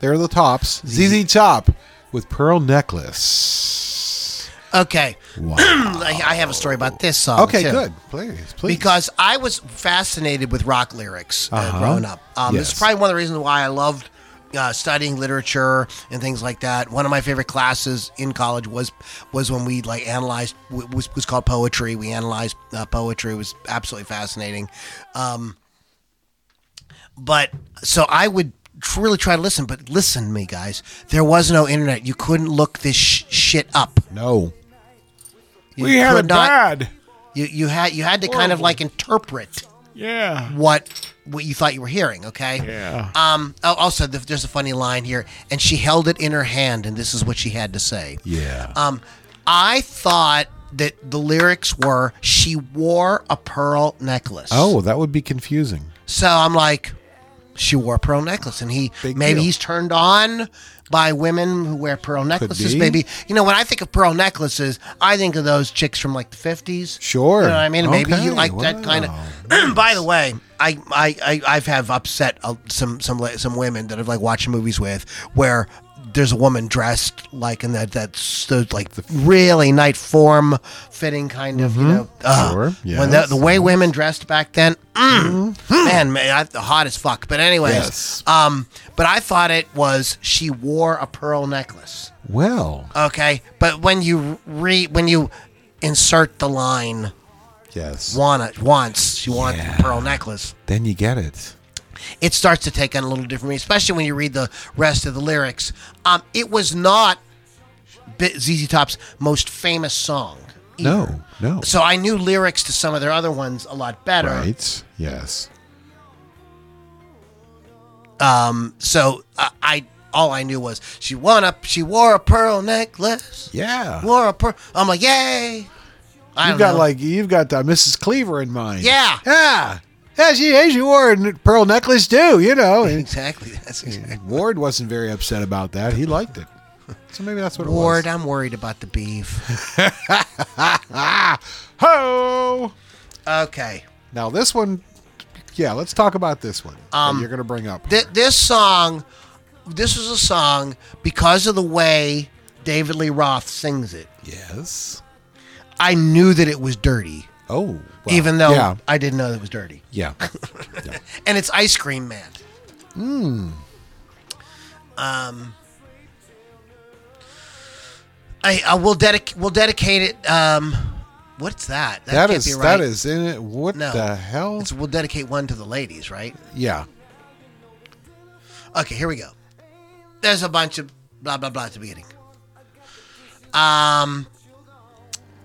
They're the tops. Z ZZ Top with pearl necklace. Okay. Wow. I have a story about this song. Okay, too. good. Please, please. Because I was fascinated with rock lyrics uh, Uh-huh. growing up. Um, This is probably one of the reasons why I loved uh, studying literature and things like that. One of my favorite classes in college was was when we like analyzed w- was was called poetry. We analyzed uh, poetry. It was absolutely fascinating. Um, but so I would really try to listen. But listen, to me guys, there was no internet. You couldn't look this sh- shit up. no. You We had could it not- bad. You you had you had to kind of like interpret Yeah. what what you thought you were hearing. Okay. Yeah. Um. oh, Also, th- there's a funny line here, and she held it in her hand, and this is what she had to say. Yeah. Um, I thought that the lyrics were she wore a pearl necklace. oh, that would be confusing. So I'm like, she wore a pearl necklace, and he Big maybe deal. he's turned on by women who wear pearl necklaces. be. Maybe you know when I think of pearl necklaces, I think of those chicks from like the 50s. Sure. You know what I mean? Maybe you Okay, like that kind wow. of. By the way, I I I I've have upset uh, some some some women that I've like watched movies with where there's a woman dressed like in that that's the, like the really night form fitting kind of you know uh, Sure, when the, yes, the way women dressed back then mm, man man I, hot as fuck. But anyways Yes. um but I thought it was she wore a pearl necklace. Well, okay? But when you re when you insert the line yes. want wants she wants a pearl necklace. Then you get it. It starts to take on a little different meaning, especially when you read the rest of the lyrics. Um, it was not ZZ Top's most famous song. either. No, no. So I knew lyrics to some of their other ones a lot better. Right. Yes. Um, so I, I all I knew was she won a she wore a pearl necklace. Yeah. Wore a pearl. I'm like, yay! I You've got know. like you've got uh, Mrs. Cleaver in mind. Yeah. Yeah. Yeah, she, hey, she wore a pearl necklace too, you know. And exactly. That's exactly. Ward wasn't very upset about that. He liked it. So maybe that's what it was. Ward. I'm worried about the beef. Ho! Okay. Now this one, yeah, let's talk about this one. Um, you're going to bring up. Th- this song, this was a song because of the way David Lee Roth sings it. yes. I knew that it was dirty, Oh. Even though Yeah. I didn't know it was dirty. Yeah. And it's Ice Cream Man. Hmm. Um. I, I will dedicate. We'll dedicate it. Um, what's that? that can't is be right. that is in it. What No. the hell? It's, we'll dedicate one to the ladies, right? yeah. Okay, here we go. There's a bunch of blah blah blah at the beginning. Um,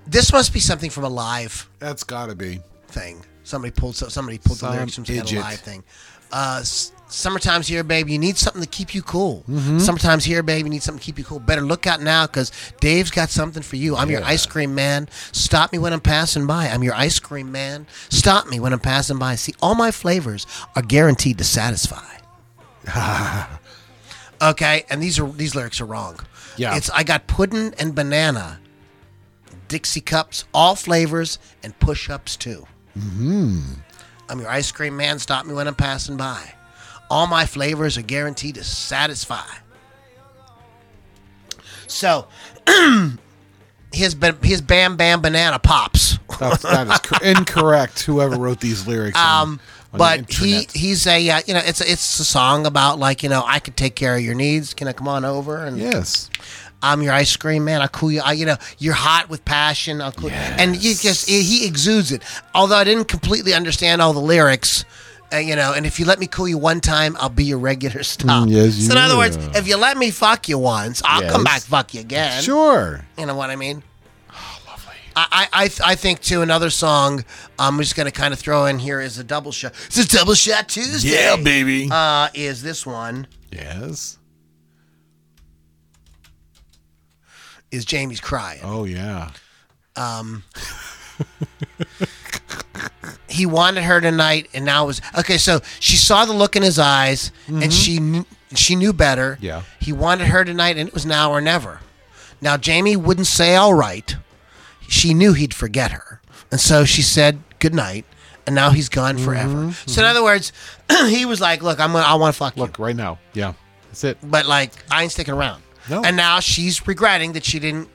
this must be something from a live That's got to be. thing. Somebody pulled so- somebody pulled the Some lyrics from some kind of idiot. live thing. Uh, s- summertime's here, babe. You need something to keep you cool. Mm-hmm. Summertime's here, babe. You need something to keep you cool. Better look out now, because Dave's got something for you. I'm your ice cream man. Stop me when I'm passing by. I'm your ice cream man. Stop me when I'm passing by. See, all my flavors are guaranteed to satisfy. okay, and these are these lyrics are wrong. Yeah. it's I got pudding and banana, Dixie cups, all flavors, and push-ups too. hmm I'm your ice cream man. Stop me when I'm passing by. All my flavors are guaranteed to satisfy. So his his Bam Bam Banana pops. That is cor- incorrect. Whoever wrote these lyrics. on- Um, on but he he's a uh, you know it's a, it's a song about like you know I could take care of your needs. Can I come on over and yes. I'm your ice cream man. I'll cool you. I, you know, you're hot with passion. I'll cool. And you just he exudes it. Although I didn't completely understand all the lyrics, uh, you know. And if you let me cool you one time, I'll be your regular stop. Mm, yes, so in other words, if you let me fuck you once, I'll come back fuck you again. Sure. You know what I mean? Oh, lovely. I, I, I I think too another song I'm just gonna kind of throw in here is a double shot. It's a double shot Tuesday. Yeah, baby. Uh, is this one yes. Is Jamie's crying? Oh yeah. he wanted her tonight and now it was okay so she saw the look in his eyes and she knew, she knew better Mm-hmm. Yeah. he wanted her tonight and it was now or never now jamie wouldn't say all right she knew he'd forget her and so she said good night and now he's gone forever Mm-hmm. so in other words he was like look i'm gonna i want to fuck you Look right now. Yeah. That's it. but like I ain't sticking around. No. And now she's regretting that she didn't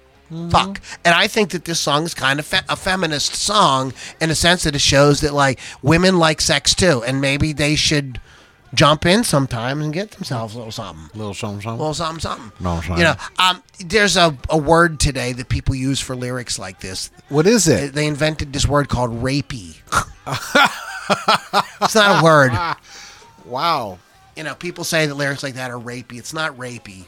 fuck. And I think that this song is kind of fe- a feminist song in a sense that it shows that like women like sex too, and maybe they should jump in sometimes and get themselves a little something. Little something, something. A little something, something. No, You know, um, there's a, a word today that people use for lyrics like this. what is it? They invented this word called rapey. it's not a word. Wow. you know, people say that lyrics like that are rapey. It's not rapey.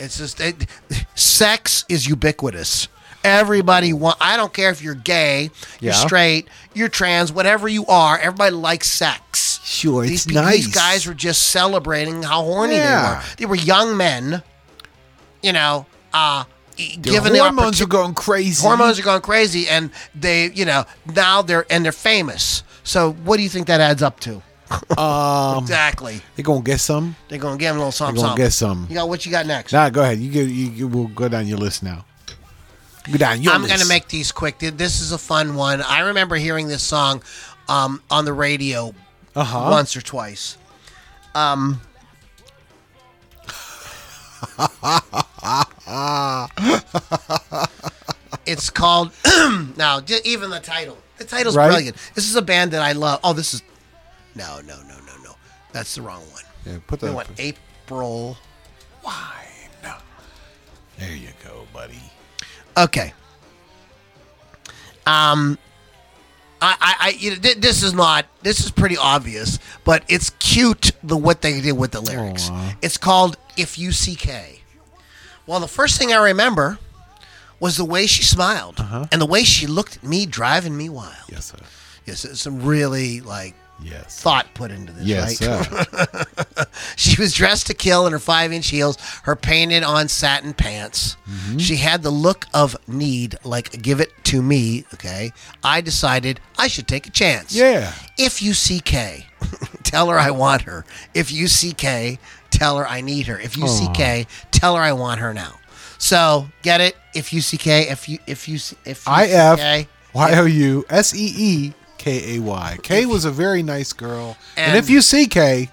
It's just it, sex is ubiquitous. Everybody want. I don't care if you're gay, you're Yeah. straight, you're trans, whatever you are. Everybody likes sex. Sure, These, it's pe- nice. these guys were just celebrating how horny Yeah. they were. They were young men, you know, uh, e- The given the hormones opportu- are going crazy. hormones are going crazy, and they, you know, now they're and they're famous. So, what do you think that adds up to? Um, Exactly. they gonna get some. They're gonna give them a little something. They gonna something. get some. You got what you got next? Nah, go ahead. You go. You, you will go down your list now. Go down your I'm list. going to make these quick. This is a fun one. I remember hearing this song um, on the radio Uh-huh. once or twice. Um, it's called now. Even the title. The title's Right. brilliant. This is a band that I love. Oh, this is no, no, no, no, no. That's the wrong one. Yeah, put that. We that. want April. Wine. There you go, buddy. Okay. Um, I, I, I you know, th- this is not. This is pretty obvious, but it's cute the what they did with the lyrics. Aw. It's called "If You See Kay." Well, the first thing I remember was the way she smiled and the way she looked at me, driving me wild. Yes, sir. Yes, it's some really like Yes. thought put into this, Yes, right? sir. She was dressed to kill in her five inch heels, her painted on satin pants. Mm-hmm. She had the look of need, like, give it to me, okay? I decided I should take a chance. Yeah. If you see K, tell her I want her. If you see K, tell her I need her. If you see Aw. K, tell her I want her now. So, get it? If you see K, if you, if you, if you I F Y O U S E E K A Y. K was a very nice girl. And, And- if you see K,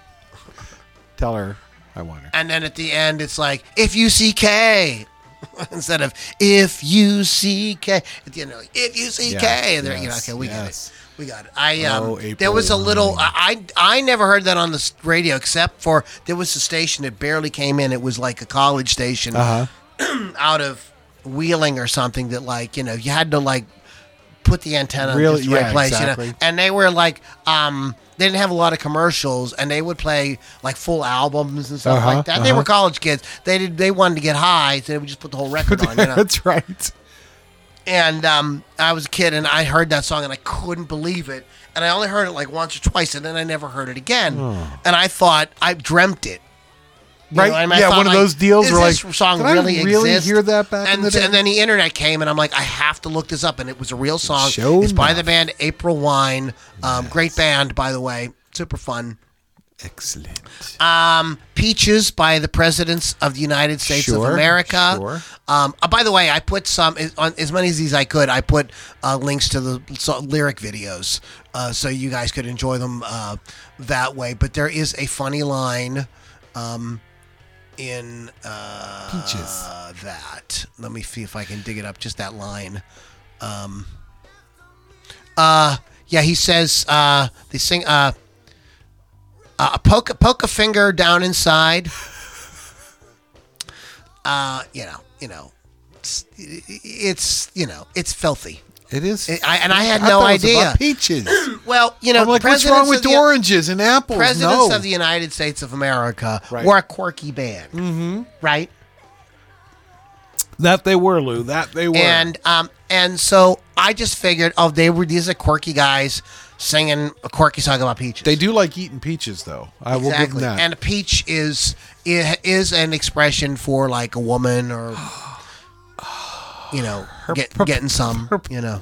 tell her I want her. And then at the end, it's like, if you see K. Instead of if you see K, at the end, like, if you see Yes, K, and they're, you know, okay, we yes. got it, we got it. I um, Oh, there was a little. I, I never heard that on the radio except for there was a station that barely came in. It was like a college station Uh huh. out of Wheeling or something that like you know you had to like put the antenna Really? in the right Yeah, place, you know. And they were like, um, they didn't have a lot of commercials, and they would play like full albums and stuff Uh-huh, like that. They uh-huh. were college kids. They did. They wanted to get high, so they would just put the whole record on. You know? That's right. And um, I was a kid, and I heard that song, and I couldn't believe it. And I only heard it like once or twice, and then I never heard it again. And I thought I dreamt it. You Right? know, Yeah, one of those deals where, this like, song did I really, really exist? hear that back in and, the day? And then the internet came, and I'm like, I have to look this up, and it was a real song. Sure it's by the band April Wine. Um, Great band, by the way. Super fun. Excellent. Um, Peaches by the Presidents of the United States of America. sure. Um, uh, by the way, I put some on as many of these I could. I put uh, links to the so, lyric videos uh, so you guys could enjoy them uh, that way. But there is a funny line. Um, in uh, Peaches. that. Let me see if I can dig it up. Just that line. Um, uh, yeah, he says uh, they sing uh, uh, poke poke a finger down inside. Uh, you know, you know, it's, it's you know, it's filthy. It is. I- and I had no it was idea. about peaches. Well, you know, I'm like, what's wrong with the- oranges and apples? Presidents no. of the United States of America Right. were a quirky band, mm-hmm. right? that they were, Lou. That they were. And um, and so I just figured, oh, they were these are quirky guys singing a quirky song about peaches. they do like eating peaches, though. I will give them that. and a peach is is an expression for like a woman or you know get, getting some, you know.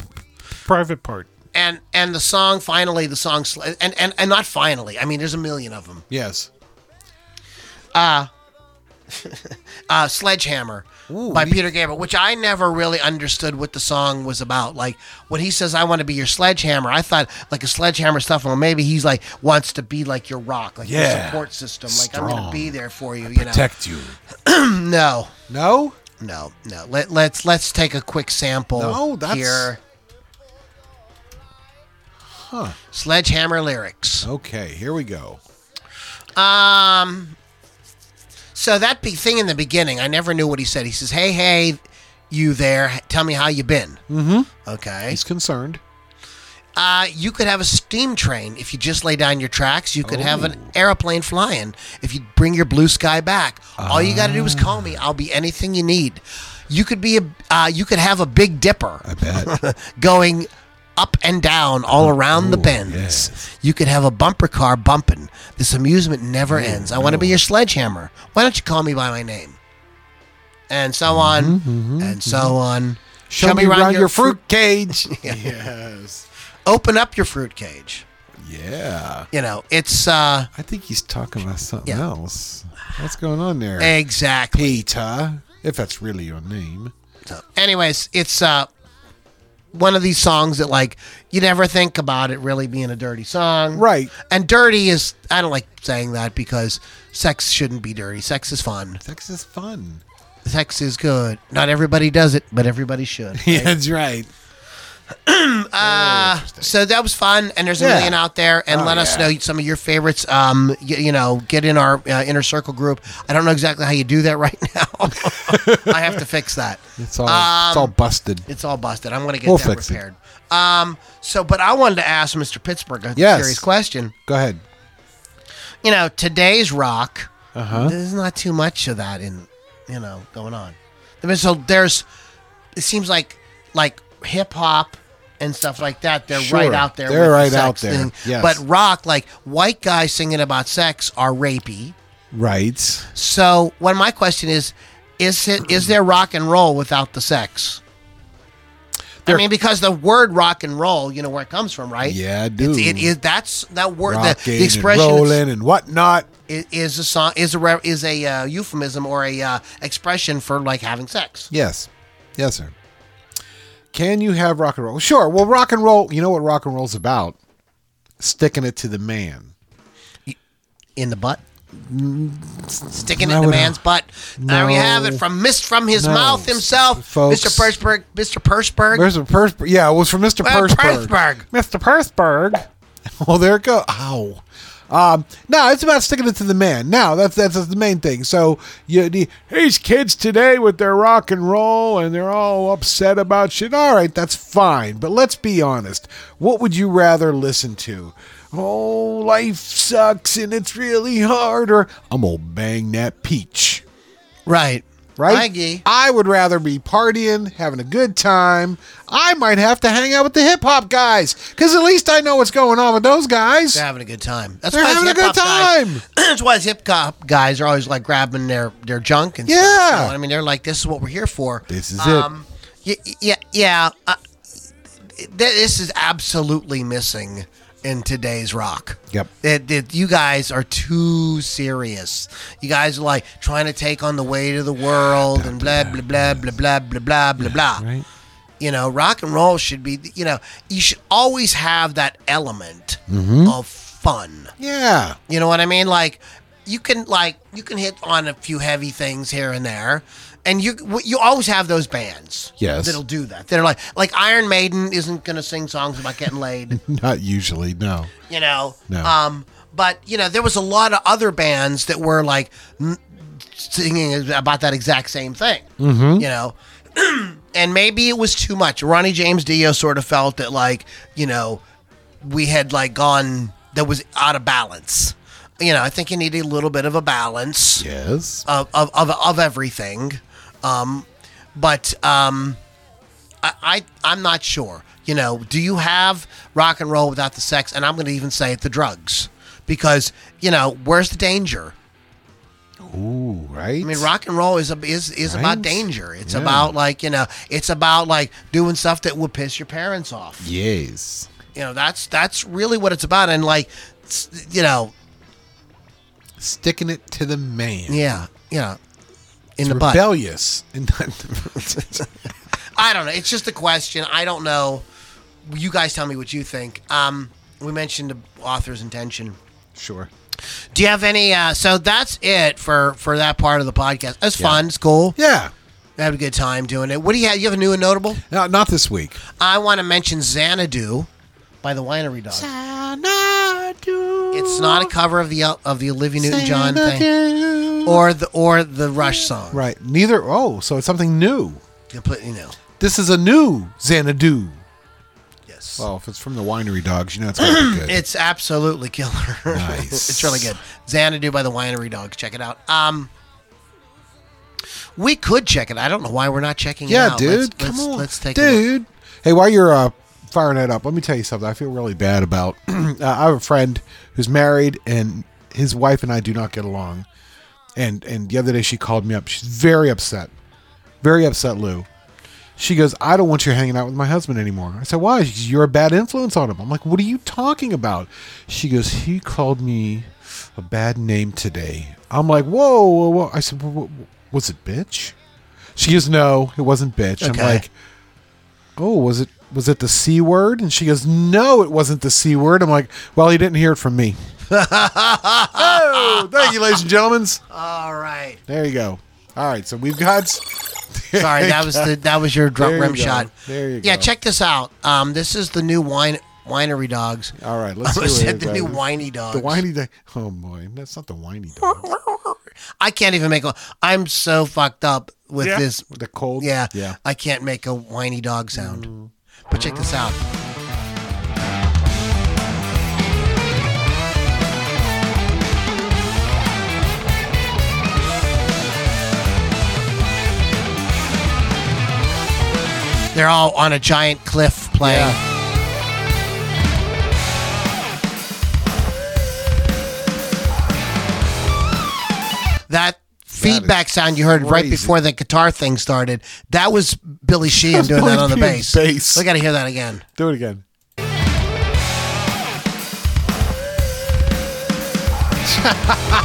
Private part. And and the song finally, the song and and and not finally. I mean, there's a million of them. yes. uh, Sledgehammer by Peter Gabriel, which I never really understood what the song was about. Like when he says, "I want to be your sledgehammer," I thought like a sledgehammer stuff. Well, maybe he's like wants to be like your rock, like your support system. Like I'm going to be there for you. You know? Protect you. No, No. No, no. Let, let's let's take a quick sample No, that's- here. Huh. Sledgehammer lyrics. Okay. Here we go. Um. So that big thing in the beginning, I never knew what he said. He says, "Hey, hey, you there? Tell me how you been." Mm-hmm. Okay. He's concerned. Uh, you could have a steam train if you just lay down your tracks. You could have an airplane flying if you bring your blue sky back. All you got to do is call me. I'll be anything you need. You could be a. Uh, you could have a Big Dipper I bet. going up and down all around the Ooh, bends. yes. You could have a bumper car bumping. This amusement never ends. I want to be your sledgehammer. Why don't you call me by my name? And so on, and so on. Mm-hmm, Show, me around your, fruit cage. Yeah. yes. Open up your fruit cage. Yeah. You know, it's uh I think he's talking about something Yeah. else. What's going on there? exactly. Peter, if that's really your name. So, anyways, it's uh one of these songs that like you never think about it really being a dirty song. Right. And dirty is I don't like saying that because sex shouldn't be dirty. Sex is fun. Sex is fun. Sex is good. Not everybody does it, but everybody should. Yeah, that's right. Uh, so that was fun, and there's a Yeah. million out there. And Oh, let us yeah. know some of your favorites. Um, you, you know, get in our uh, inner circle group. I don't know exactly how you do that right now. I have to fix that. It's all it's all busted. It's all busted. I'm going to get We'll that fix it. repaired. Um, so, but I wanted to ask Mr. Pittsburgh a Yes. serious question. Go ahead. You know, today's rock, Uh-huh. there's not too much of that in, you know, going on. I mean, so there's, it seems like, like hip hop and stuff like that. They're Sure. right out there. They're with the right out there. thing. Yes. But rock, like white guys singing about sex, are rapey. Right. So, what my question is, is it is there rock and roll without the sex? I mean, because the word rock and roll, you know where it comes from, right? Yeah. It's, it is that's that word. The, Rocking the expression and is- rolling and whatnot. i- is a song is a is a uh, euphemism or a uh, expression for like having sex. Yes. Yes, sir. Can you have rock and roll? Sure. Well, rock and roll, you know what rock and roll's about? Sticking it to the man. in the butt. Sticking it I in the man's butt. There we have it from Mist from his No, mouth himself, folks. Mr. Persberg. Mr. Persberg. Where's the Persberg? Yeah, it was from Mr. Well, Persberg. Persberg. Mr. Persberg. Well, there it goes. Ow. Um, no, it's about sticking it to the man. Now that's that's the main thing. So you, the, these kids today with their rock and roll and they're all upset about shit. All right, that's fine. But let's be honest. What would you rather listen to? Oh, life sucks and it's really hard. Or I'm gonna bang that peach. Right. Right? I would rather be partying, having a good time. I might have to hang out with the hip hop guys because at least I know what's going on with those guys. They're having a good time. That's They're why having a good guys- time. that's why hip hop guys are always like grabbing their their junk and stuff. Yeah. You know I mean, they're like, "This is what we're here for." This is Um, y- y- yeah, yeah. Uh, th- this is absolutely missing in today's rock. Yep. It, it- you guys are too serious. You guys are like trying to take on the weight of the world and blah blah blah blah blah blah blah blah blah. Right. You know, rock and roll should be. You know, you should always have that element Mm-hmm. of fun. Yeah. You know what I mean? Like, you can like you can hit on a few heavy things here and there, and you you always have those bands. Yes. that'll do that. They're like like Iron Maiden isn't gonna sing songs about getting laid. Not usually, no. you know. No. Um, but you know, there was a lot of other bands that were like singing about that exact same thing. Mm-hmm. You know, and maybe it was too much. Ronnie James Dio sort of felt that like you know we had like gone that was out of balance. You know, I think you need a little bit of a balance Yes. of of, of, of everything. Um, but um, I, I I'm not sure. You know, do you have rock and roll without the sex? And I'm going to even say it, the drugs, because you know where's the danger? Ooh, right. I mean, rock and roll is a, is is Right. about danger. It's Yeah. about like you know, it's about like doing stuff that would piss your parents off. Yes. You know, that's that's really what it's about. And like, you know, Sticking it to the man. yeah, know, in It's the butt. rebellious. I don't know. It's just a question. I don't know. You guys tell me what you think. Um, we mentioned the author's intention. sure. Do you have any? Uh, so that's it for for that part of the podcast. It's Yeah. fun. It's cool. Yeah. I had a good time doing it. What do you have? You have a new and notable? No, not this week. I want to mention Xanadu by the Winery Dog. Xanadu. It's not a cover of the of the Olivia Newton-John thing or the or the Rush song. Right. Neither. Oh, so it's something new. Completely new. This is a new Xanadu. Yes. Well, if it's from the winery dogs, you know it's going to be good. It's absolutely killer. Nice. it's really good. Xanadu by the Winery Dogs. Check it out. Um, we could check it. I don't know why we're not checking it yeah, out. dude. Let's, come let's, on. Let's take a look. dude. Hey, while you're uh, firing that up, let me tell you something. I feel really bad about. uh, I have a friend who's married, and his wife and I do not get along. And and the other day she called me up. She's very upset, very upset, Lou. She goes, I don't want you hanging out with my husband anymore. I said, Why? Goes, You're a bad influence on him. I'm like, What are you talking about? She goes, He called me a bad name today. I'm like, Whoa, whoa, whoa. I said, "Wha- wha- Was it bitch? She goes, No, it wasn't bitch. Okay. I'm like, Oh, was it? Was it the c word? And she goes, No, it wasn't the c word. I'm like, Well, he didn't hear it from me. Oh, thank you, ladies and gentlemen. All right. There you go. All right, so we've got. Sorry, that was the that was your drum you rim shot. There you go. Yeah, check this out. Um, this is the new wine winery dogs. All right, let's almost said it the new whiny dogs. The whiny dog. Oh boy, that's not the whiny dog. I can't even make a. I'm so fucked up with Yeah. this. The cold. Yeah, yeah. I can't make a whiny dog sound. But check this out. They're all on a giant cliff playing. That feedback sound you heard right before the guitar thing started, that was Billy Sheehan doing that on the bass. bass. We got to hear that again. Do it again.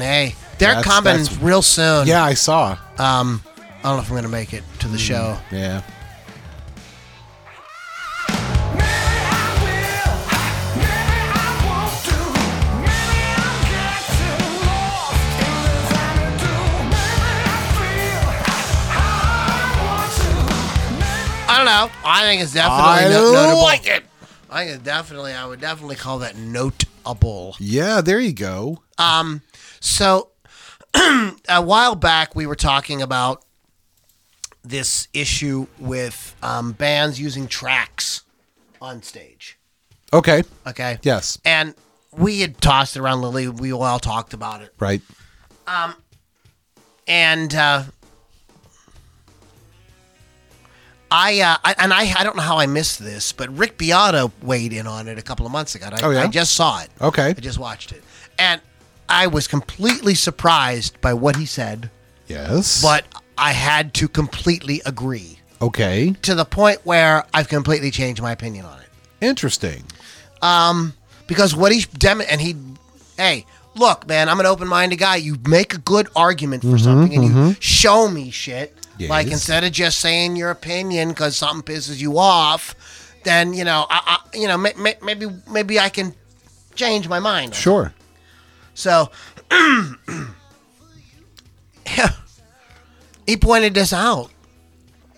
Fucking a. They're That's- coming that's- real soon. Yeah, I saw. Um. I don't know if I'm gonna make it to the show. Yeah. I don't know. I think it's definitely I no- notable. like it. I think it's definitely. I would definitely call that notable. Yeah, there you go. Um. So a while back, we were talking about this issue with um, bands using tracks on stage. Okay. Okay. Yes. And we had tossed it around Lily. We all talked about it. Right. Um, And uh, I, uh, I and I I don't know how I missed this, but Rick Beato weighed in on it a couple of months ago. I, Oh, yeah? I just saw it. Okay. I just watched it, and I was completely surprised by what he said, Yes. but I had to completely agree okay. to the point where I've completely changed my opinion on it. Interesting. Um because what he dem and he hey look man i'm an open-minded guy you make a good argument for something and you show me shit like Yes. instead of just saying your opinion because something pisses you off then you know I, I you know may, may, maybe maybe i can change my mind. Sure. So he pointed this out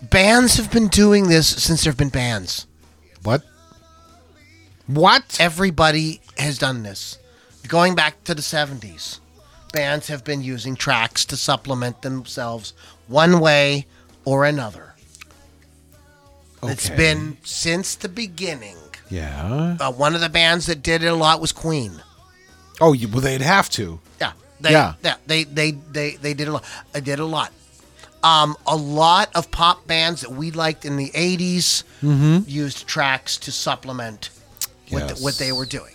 bands have been doing this since there have been bands What? What? everybody has done this. Going back to the 70s, bands have been using tracks to supplement themselves one way or another. It's been since the beginning. Yeah. Uh, one of the bands that did it a lot was Queen. Oh, you, well, they'd have to. Yeah, they, Yeah. yeah, they, they, they, they did a lot. They did a lot. Um, a lot of pop bands that we liked in the 80s used tracks to supplement what, the, what they were doing.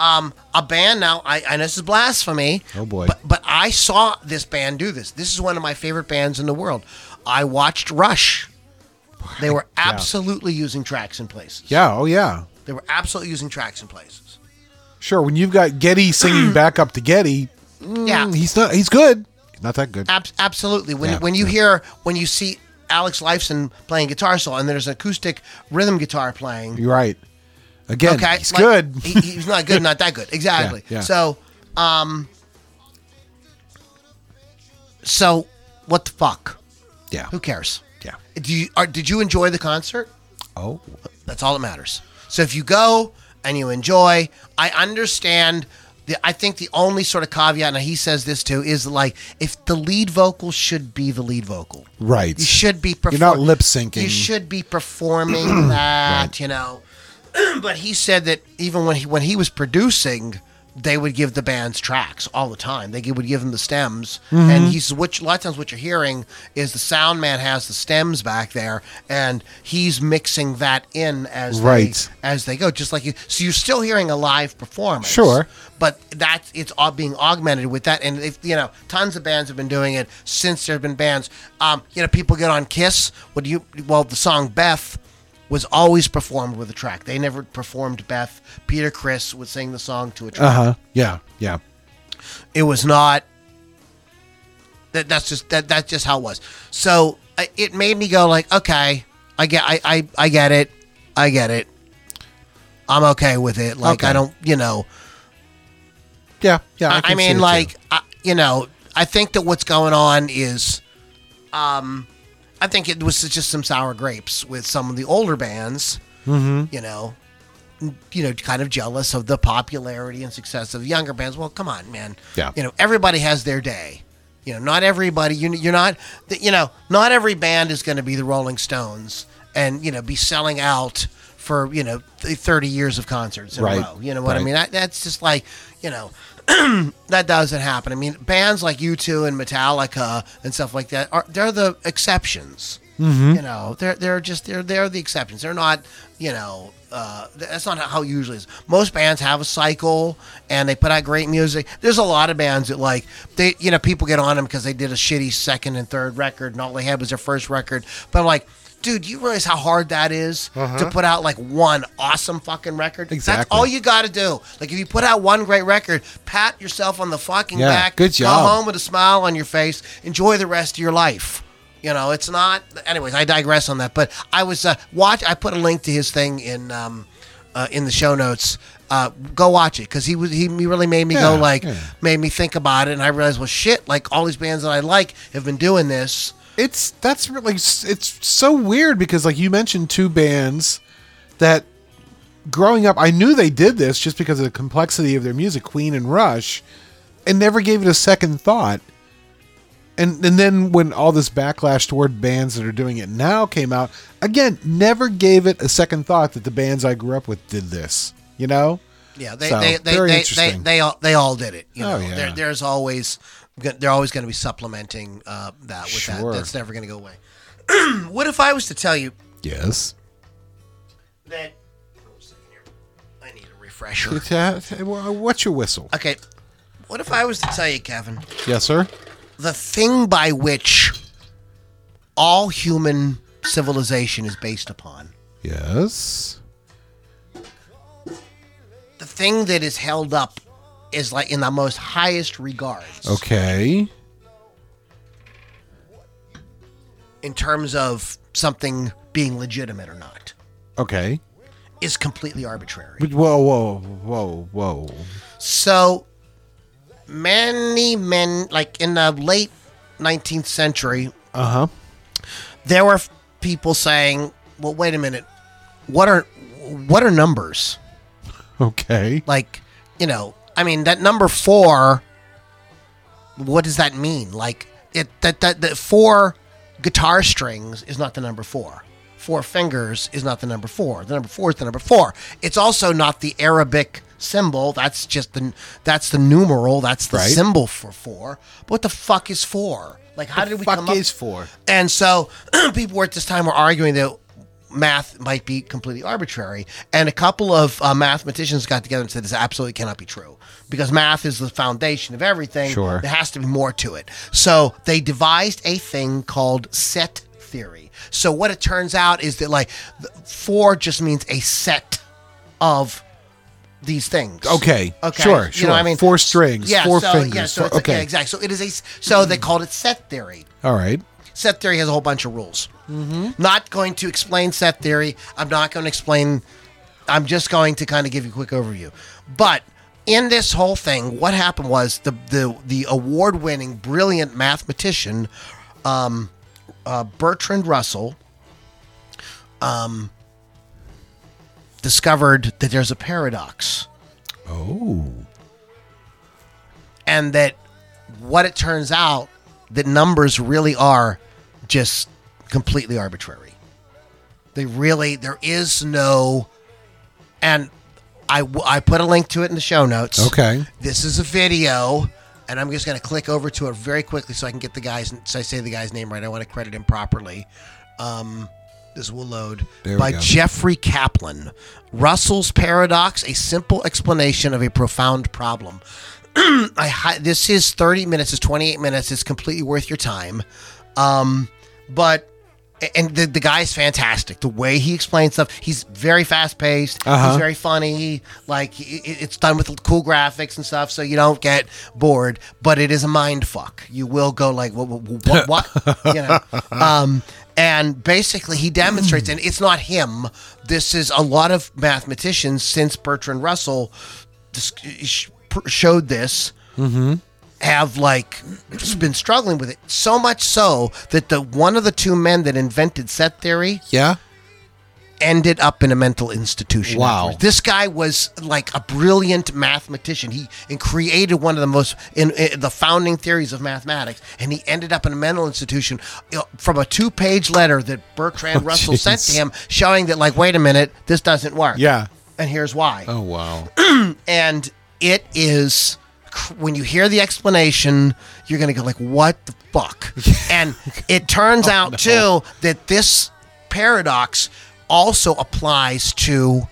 Um, a band now, I, and this is blasphemy. Oh, boy. But, but I saw this band do this. This is one of my favorite bands in the world. I watched Rush. They were absolutely using tracks in places. Yeah. Oh, yeah. They were absolutely using tracks in places. Sure. When you've got Geddy singing back up to Geddy, Yeah. mm, he's not. He's good. He's not that good. Ab- absolutely. When Yeah, when you yeah. hear when you see Alex Lifeson playing guitar solo and there's an acoustic rhythm guitar playing. You're right. Again, Okay, he's like, good. he- he's not good, not that good. Exactly. Yeah, yeah. So, um, so what the fuck? yeah. Who cares? Yeah. Do you are, did you enjoy the concert? Oh. That's all that matters. So if you go and you enjoy, I understand. The, I think the only sort of caveat, and he says this too, is like if the lead vocal should be the lead vocal. Right. You should be. Perform- You're not lip syncing. You should be performing that. Right. You know. but he said that even when he when he was producing, they would give the bands tracks all the time. They would give them the stems, Mm-hmm. and he says, which a lot of times what you're hearing is the sound man has the stems back there, and he's mixing that in as Right. they, as they go, just like you. So you're still hearing a live performance, Sure. but that's it's all being augmented with that, and if you know, tons of bands have been doing it since there have been bands. Um, you know, people get on Kiss. What do you? Well, the song Beth was always performed with a track. They never performed Beth. Peter Criss would sing the song to a track. Uh huh. Yeah. Yeah. It was not. That that's just that that's just how it was. So it made me go like, okay, I get, I I, I get it, I get it. I'm okay with it. Like I don't, you know. Yeah. Yeah. I, I mean, like, I, you know, I think that what's going on is, um, I think it was just some sour grapes with some of the older bands. Mm-hmm. You know, you know, kind of jealous of the popularity and success of younger bands. Well, come on, man. Yeah. You know, everybody has their day. You know, not everybody. You, you're not. You know, not every band is going to be the Rolling Stones and you know be selling out for you know 30 years of concerts in Right. a row. You know what I mean? That, that's just like you know that doesn't happen. I mean, bands like U2 and Metallica and stuff like that are they're the exceptions. Mm-hmm. You know, they're they're just they're they're the exceptions. They're not you know. Uh, that's not how it usually is. Most bands have a cycle and they put out great music. There's a lot of bands that like they, you know, people get on them because they did a shitty second and third record and all they had was their first record. But I'm like, dude, you realize how hard that is to put out like one awesome fucking record? Exactly. That's Uh-huh. All you got to do. Like if you put out one great record, pat yourself on the fucking Yeah, back. good job. Go home with a smile on your face. Enjoy the rest of your life. You know, it's not. Anyways, I digress on that. But I was uh, watch. I put a link to his thing in um, uh, in the show notes. Uh, go watch it because he was he, he really made me go like yeah. made me think about it, and I realized well shit, like all these bands that I like have been doing this. It's that's really it's so weird because like you mentioned two bands that growing up I knew they did this just because of the complexity of their music Queen and Rush and never gave it a second thought and and then when all this backlash toward bands that are doing it now came out again never gave it a second thought that the bands I grew up with did this you know Yeah, they So, they they they, they, they all they all did it. You oh, know, Oh, yeah. there, there's always they're always going to be supplementing uh, that with Sure. that. That's never going to go away. what if I was to tell you Yes. that. hold on a second here. I need a refresher. What's your whistle? Okay, what if I was to tell you, Kevin, Yes, sir. the thing by which all human civilization is based upon, Yes. the thing that is held up is like in the most highest regards Okay. in terms of something being legitimate or not, Okay. is completely arbitrary. But Whoa, whoa, whoa, whoa. So many men, like in the late 19th century, Uh huh. there were f- people saying, "Well, wait a minute, what are what are numbers? Okay. Like, you know, I mean that number four. What does that mean? Like it that that that four guitar strings is not the number four. Four fingers is not the number four. The number four is the number four. It's also not the Arabic symbol. That's just the that's the numeral. That's the Right. symbol for four. But what the fuck is four? Like, how did we fuck come up? four? And so people were at this time were arguing that math might be completely arbitrary. And a couple of uh, mathematicians got together and said this absolutely cannot be true because math is the foundation of everything. Sure. There has to be more to it. So they devised a thing called set theory. So what it turns out is that like four just means a set of these things. Okay. Okay. Sure. You Sure. know what I mean? four strings. Yeah. Four so, fingers. Yeah. So four- okay. yeah, exactly. So it is a. So they called it set theory All right. set theory has a whole bunch of rules. Mm-hmm. Not going to explain set theory. I'm not going to explain. I'm just going to kind of give you a quick overview. But in this whole thing, what happened was the the the award-winning, brilliant mathematician um, uh, Bertrand Russell um, discovered that there's a paradox Oh. and that what it turns out that numbers really are just completely arbitrary. They really there is no and I I put a link to it in the show notes. Okay. This is a video and I'm just going to click over to it very quickly so I can get the guy's so I say the guy's name right. I want to credit him properly. Um this will load There we by. Jeffrey Kaplan. Russell's paradox: a simple explanation of a profound problem. I this is 30 minutes. It's 28 minutes. It's completely worth your time. Um, but and the the guy's fantastic. The way he explains stuff, he's very fast paced. Uh-huh. He's very funny. Like i- i- it's done with cool graphics and stuff, so you don't get bored. But it is a mind fuck. You will go like, what, what, what? you know. Um, and basically, he demonstrates, and it's not him. This is a lot of mathematicians since Bertrand Russell dis- sh- pr- showed this have like been struggling with it so much so that the one of the two men that invented set theory Yeah. ended up in a mental institution. Wow. afterwards. This guy was like a brilliant mathematician. He and created one of the most in, in the founding theories of mathematics, and he ended up in a mental institution you know, from a two-page letter that Bertrand Oh, Russell sent to jeez. him, showing that like, wait a minute, this doesn't work. Yeah. and here's why Oh wow. and it is when you hear the explanation you're gonna go like what the fuck and it turns Oh, out too that this paradox also applies to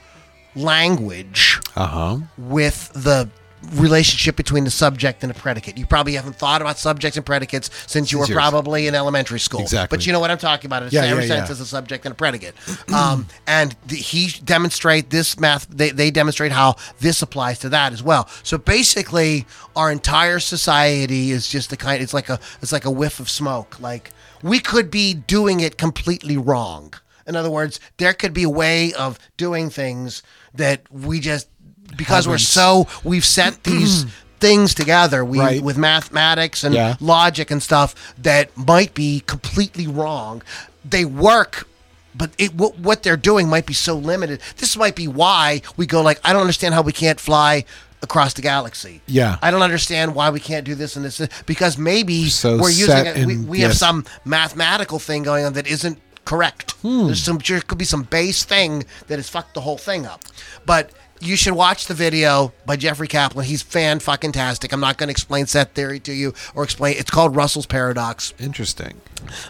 language Uh huh. with the relationship between the subject and the predicate. You probably haven't thought about subjects and predicates since you were Since probably in elementary school. Exactly. But you know what I'm talking about. It's Yeah, every yeah, sense yeah. as a subject and a predicate. um, and the, he demonstrate this math. They, they demonstrate how this applies to that as well. So basically, our entire society is just the kind. It's like a it's like a whiff of smoke. Like we could be doing it completely wrong. In other words, there could be a way of doing things that we just because we're so we've set these things together we Right. with mathematics and Yeah. logic and stuff that might be completely wrong they work but it what, what they're doing might be so limited this might be why we go like i don't understand how we can't fly across the galaxy Yeah. i don't understand why we can't do this and this because maybe So we're using set it we, in- we have yes. some mathematical thing going on that isn't correct Hmm. there's some there could be some base thing that has fucked the whole thing up but you should watch the video by Jeffrey Kaplan. He's fan fucking tastic. I'm not going to explain set theory to you or explain. It's called Russell's Paradox. Interesting.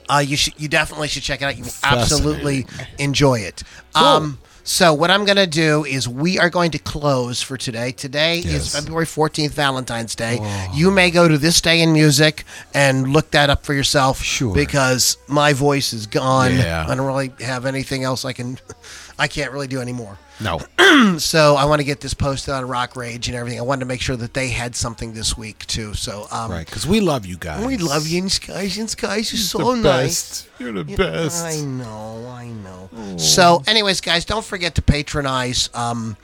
Uh, you should, you definitely should check it out. You will absolutely enjoy it. Um, so what I'm going to do is we are going to close for today. Today is February 14th, Valentine's Day. You may go to This Day in Music and look that up for yourself. Sure. Because my voice is gone. Yeah. I don't really have anything else I can. I can't really do anymore. No. So I want to get this posted on Rock Rage and everything. I wanted to make sure that they had something this week too. So um, right, because we love you guys. we love you, guys, you're so nice. You're the Yeah, best. I know, I know. So, anyways, guys, don't forget to patronize um,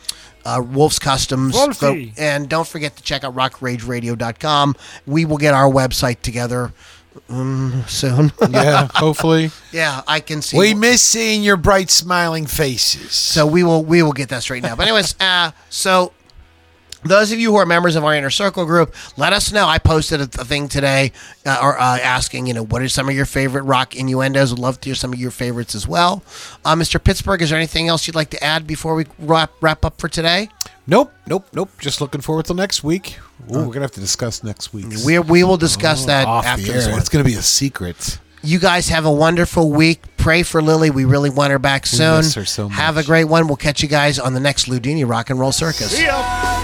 uh, Wolf's Customs. Go- and don't forget to check out rockrageradio.com. We will get our website together um, soon. yeah, hopefully. yeah, I can see. We miss seeing your bright, smiling faces. So we will we will get that straightened out. But anyways, uh, so those of you who are members of our inner circle group, let us know. I posted a, a thing today, uh, or uh, asking, you know, what are some of your favorite rock innuendos? Would love to hear some of your favorites as well. Uh, Mr. Pittsburgh, is there anything else you'd like to add before we wrap wrap up for today? Nope, nope, nope. Just looking forward till next week. Ooh, we're gonna have to discuss next week. We we will discuss that off after the this air. one. It's gonna be a secret. You guys have a wonderful week. Pray for Lily. We really want her back soon. miss her so Have a great one. We'll catch you guys on the next Loudini Rock and Roll Circus. See ya.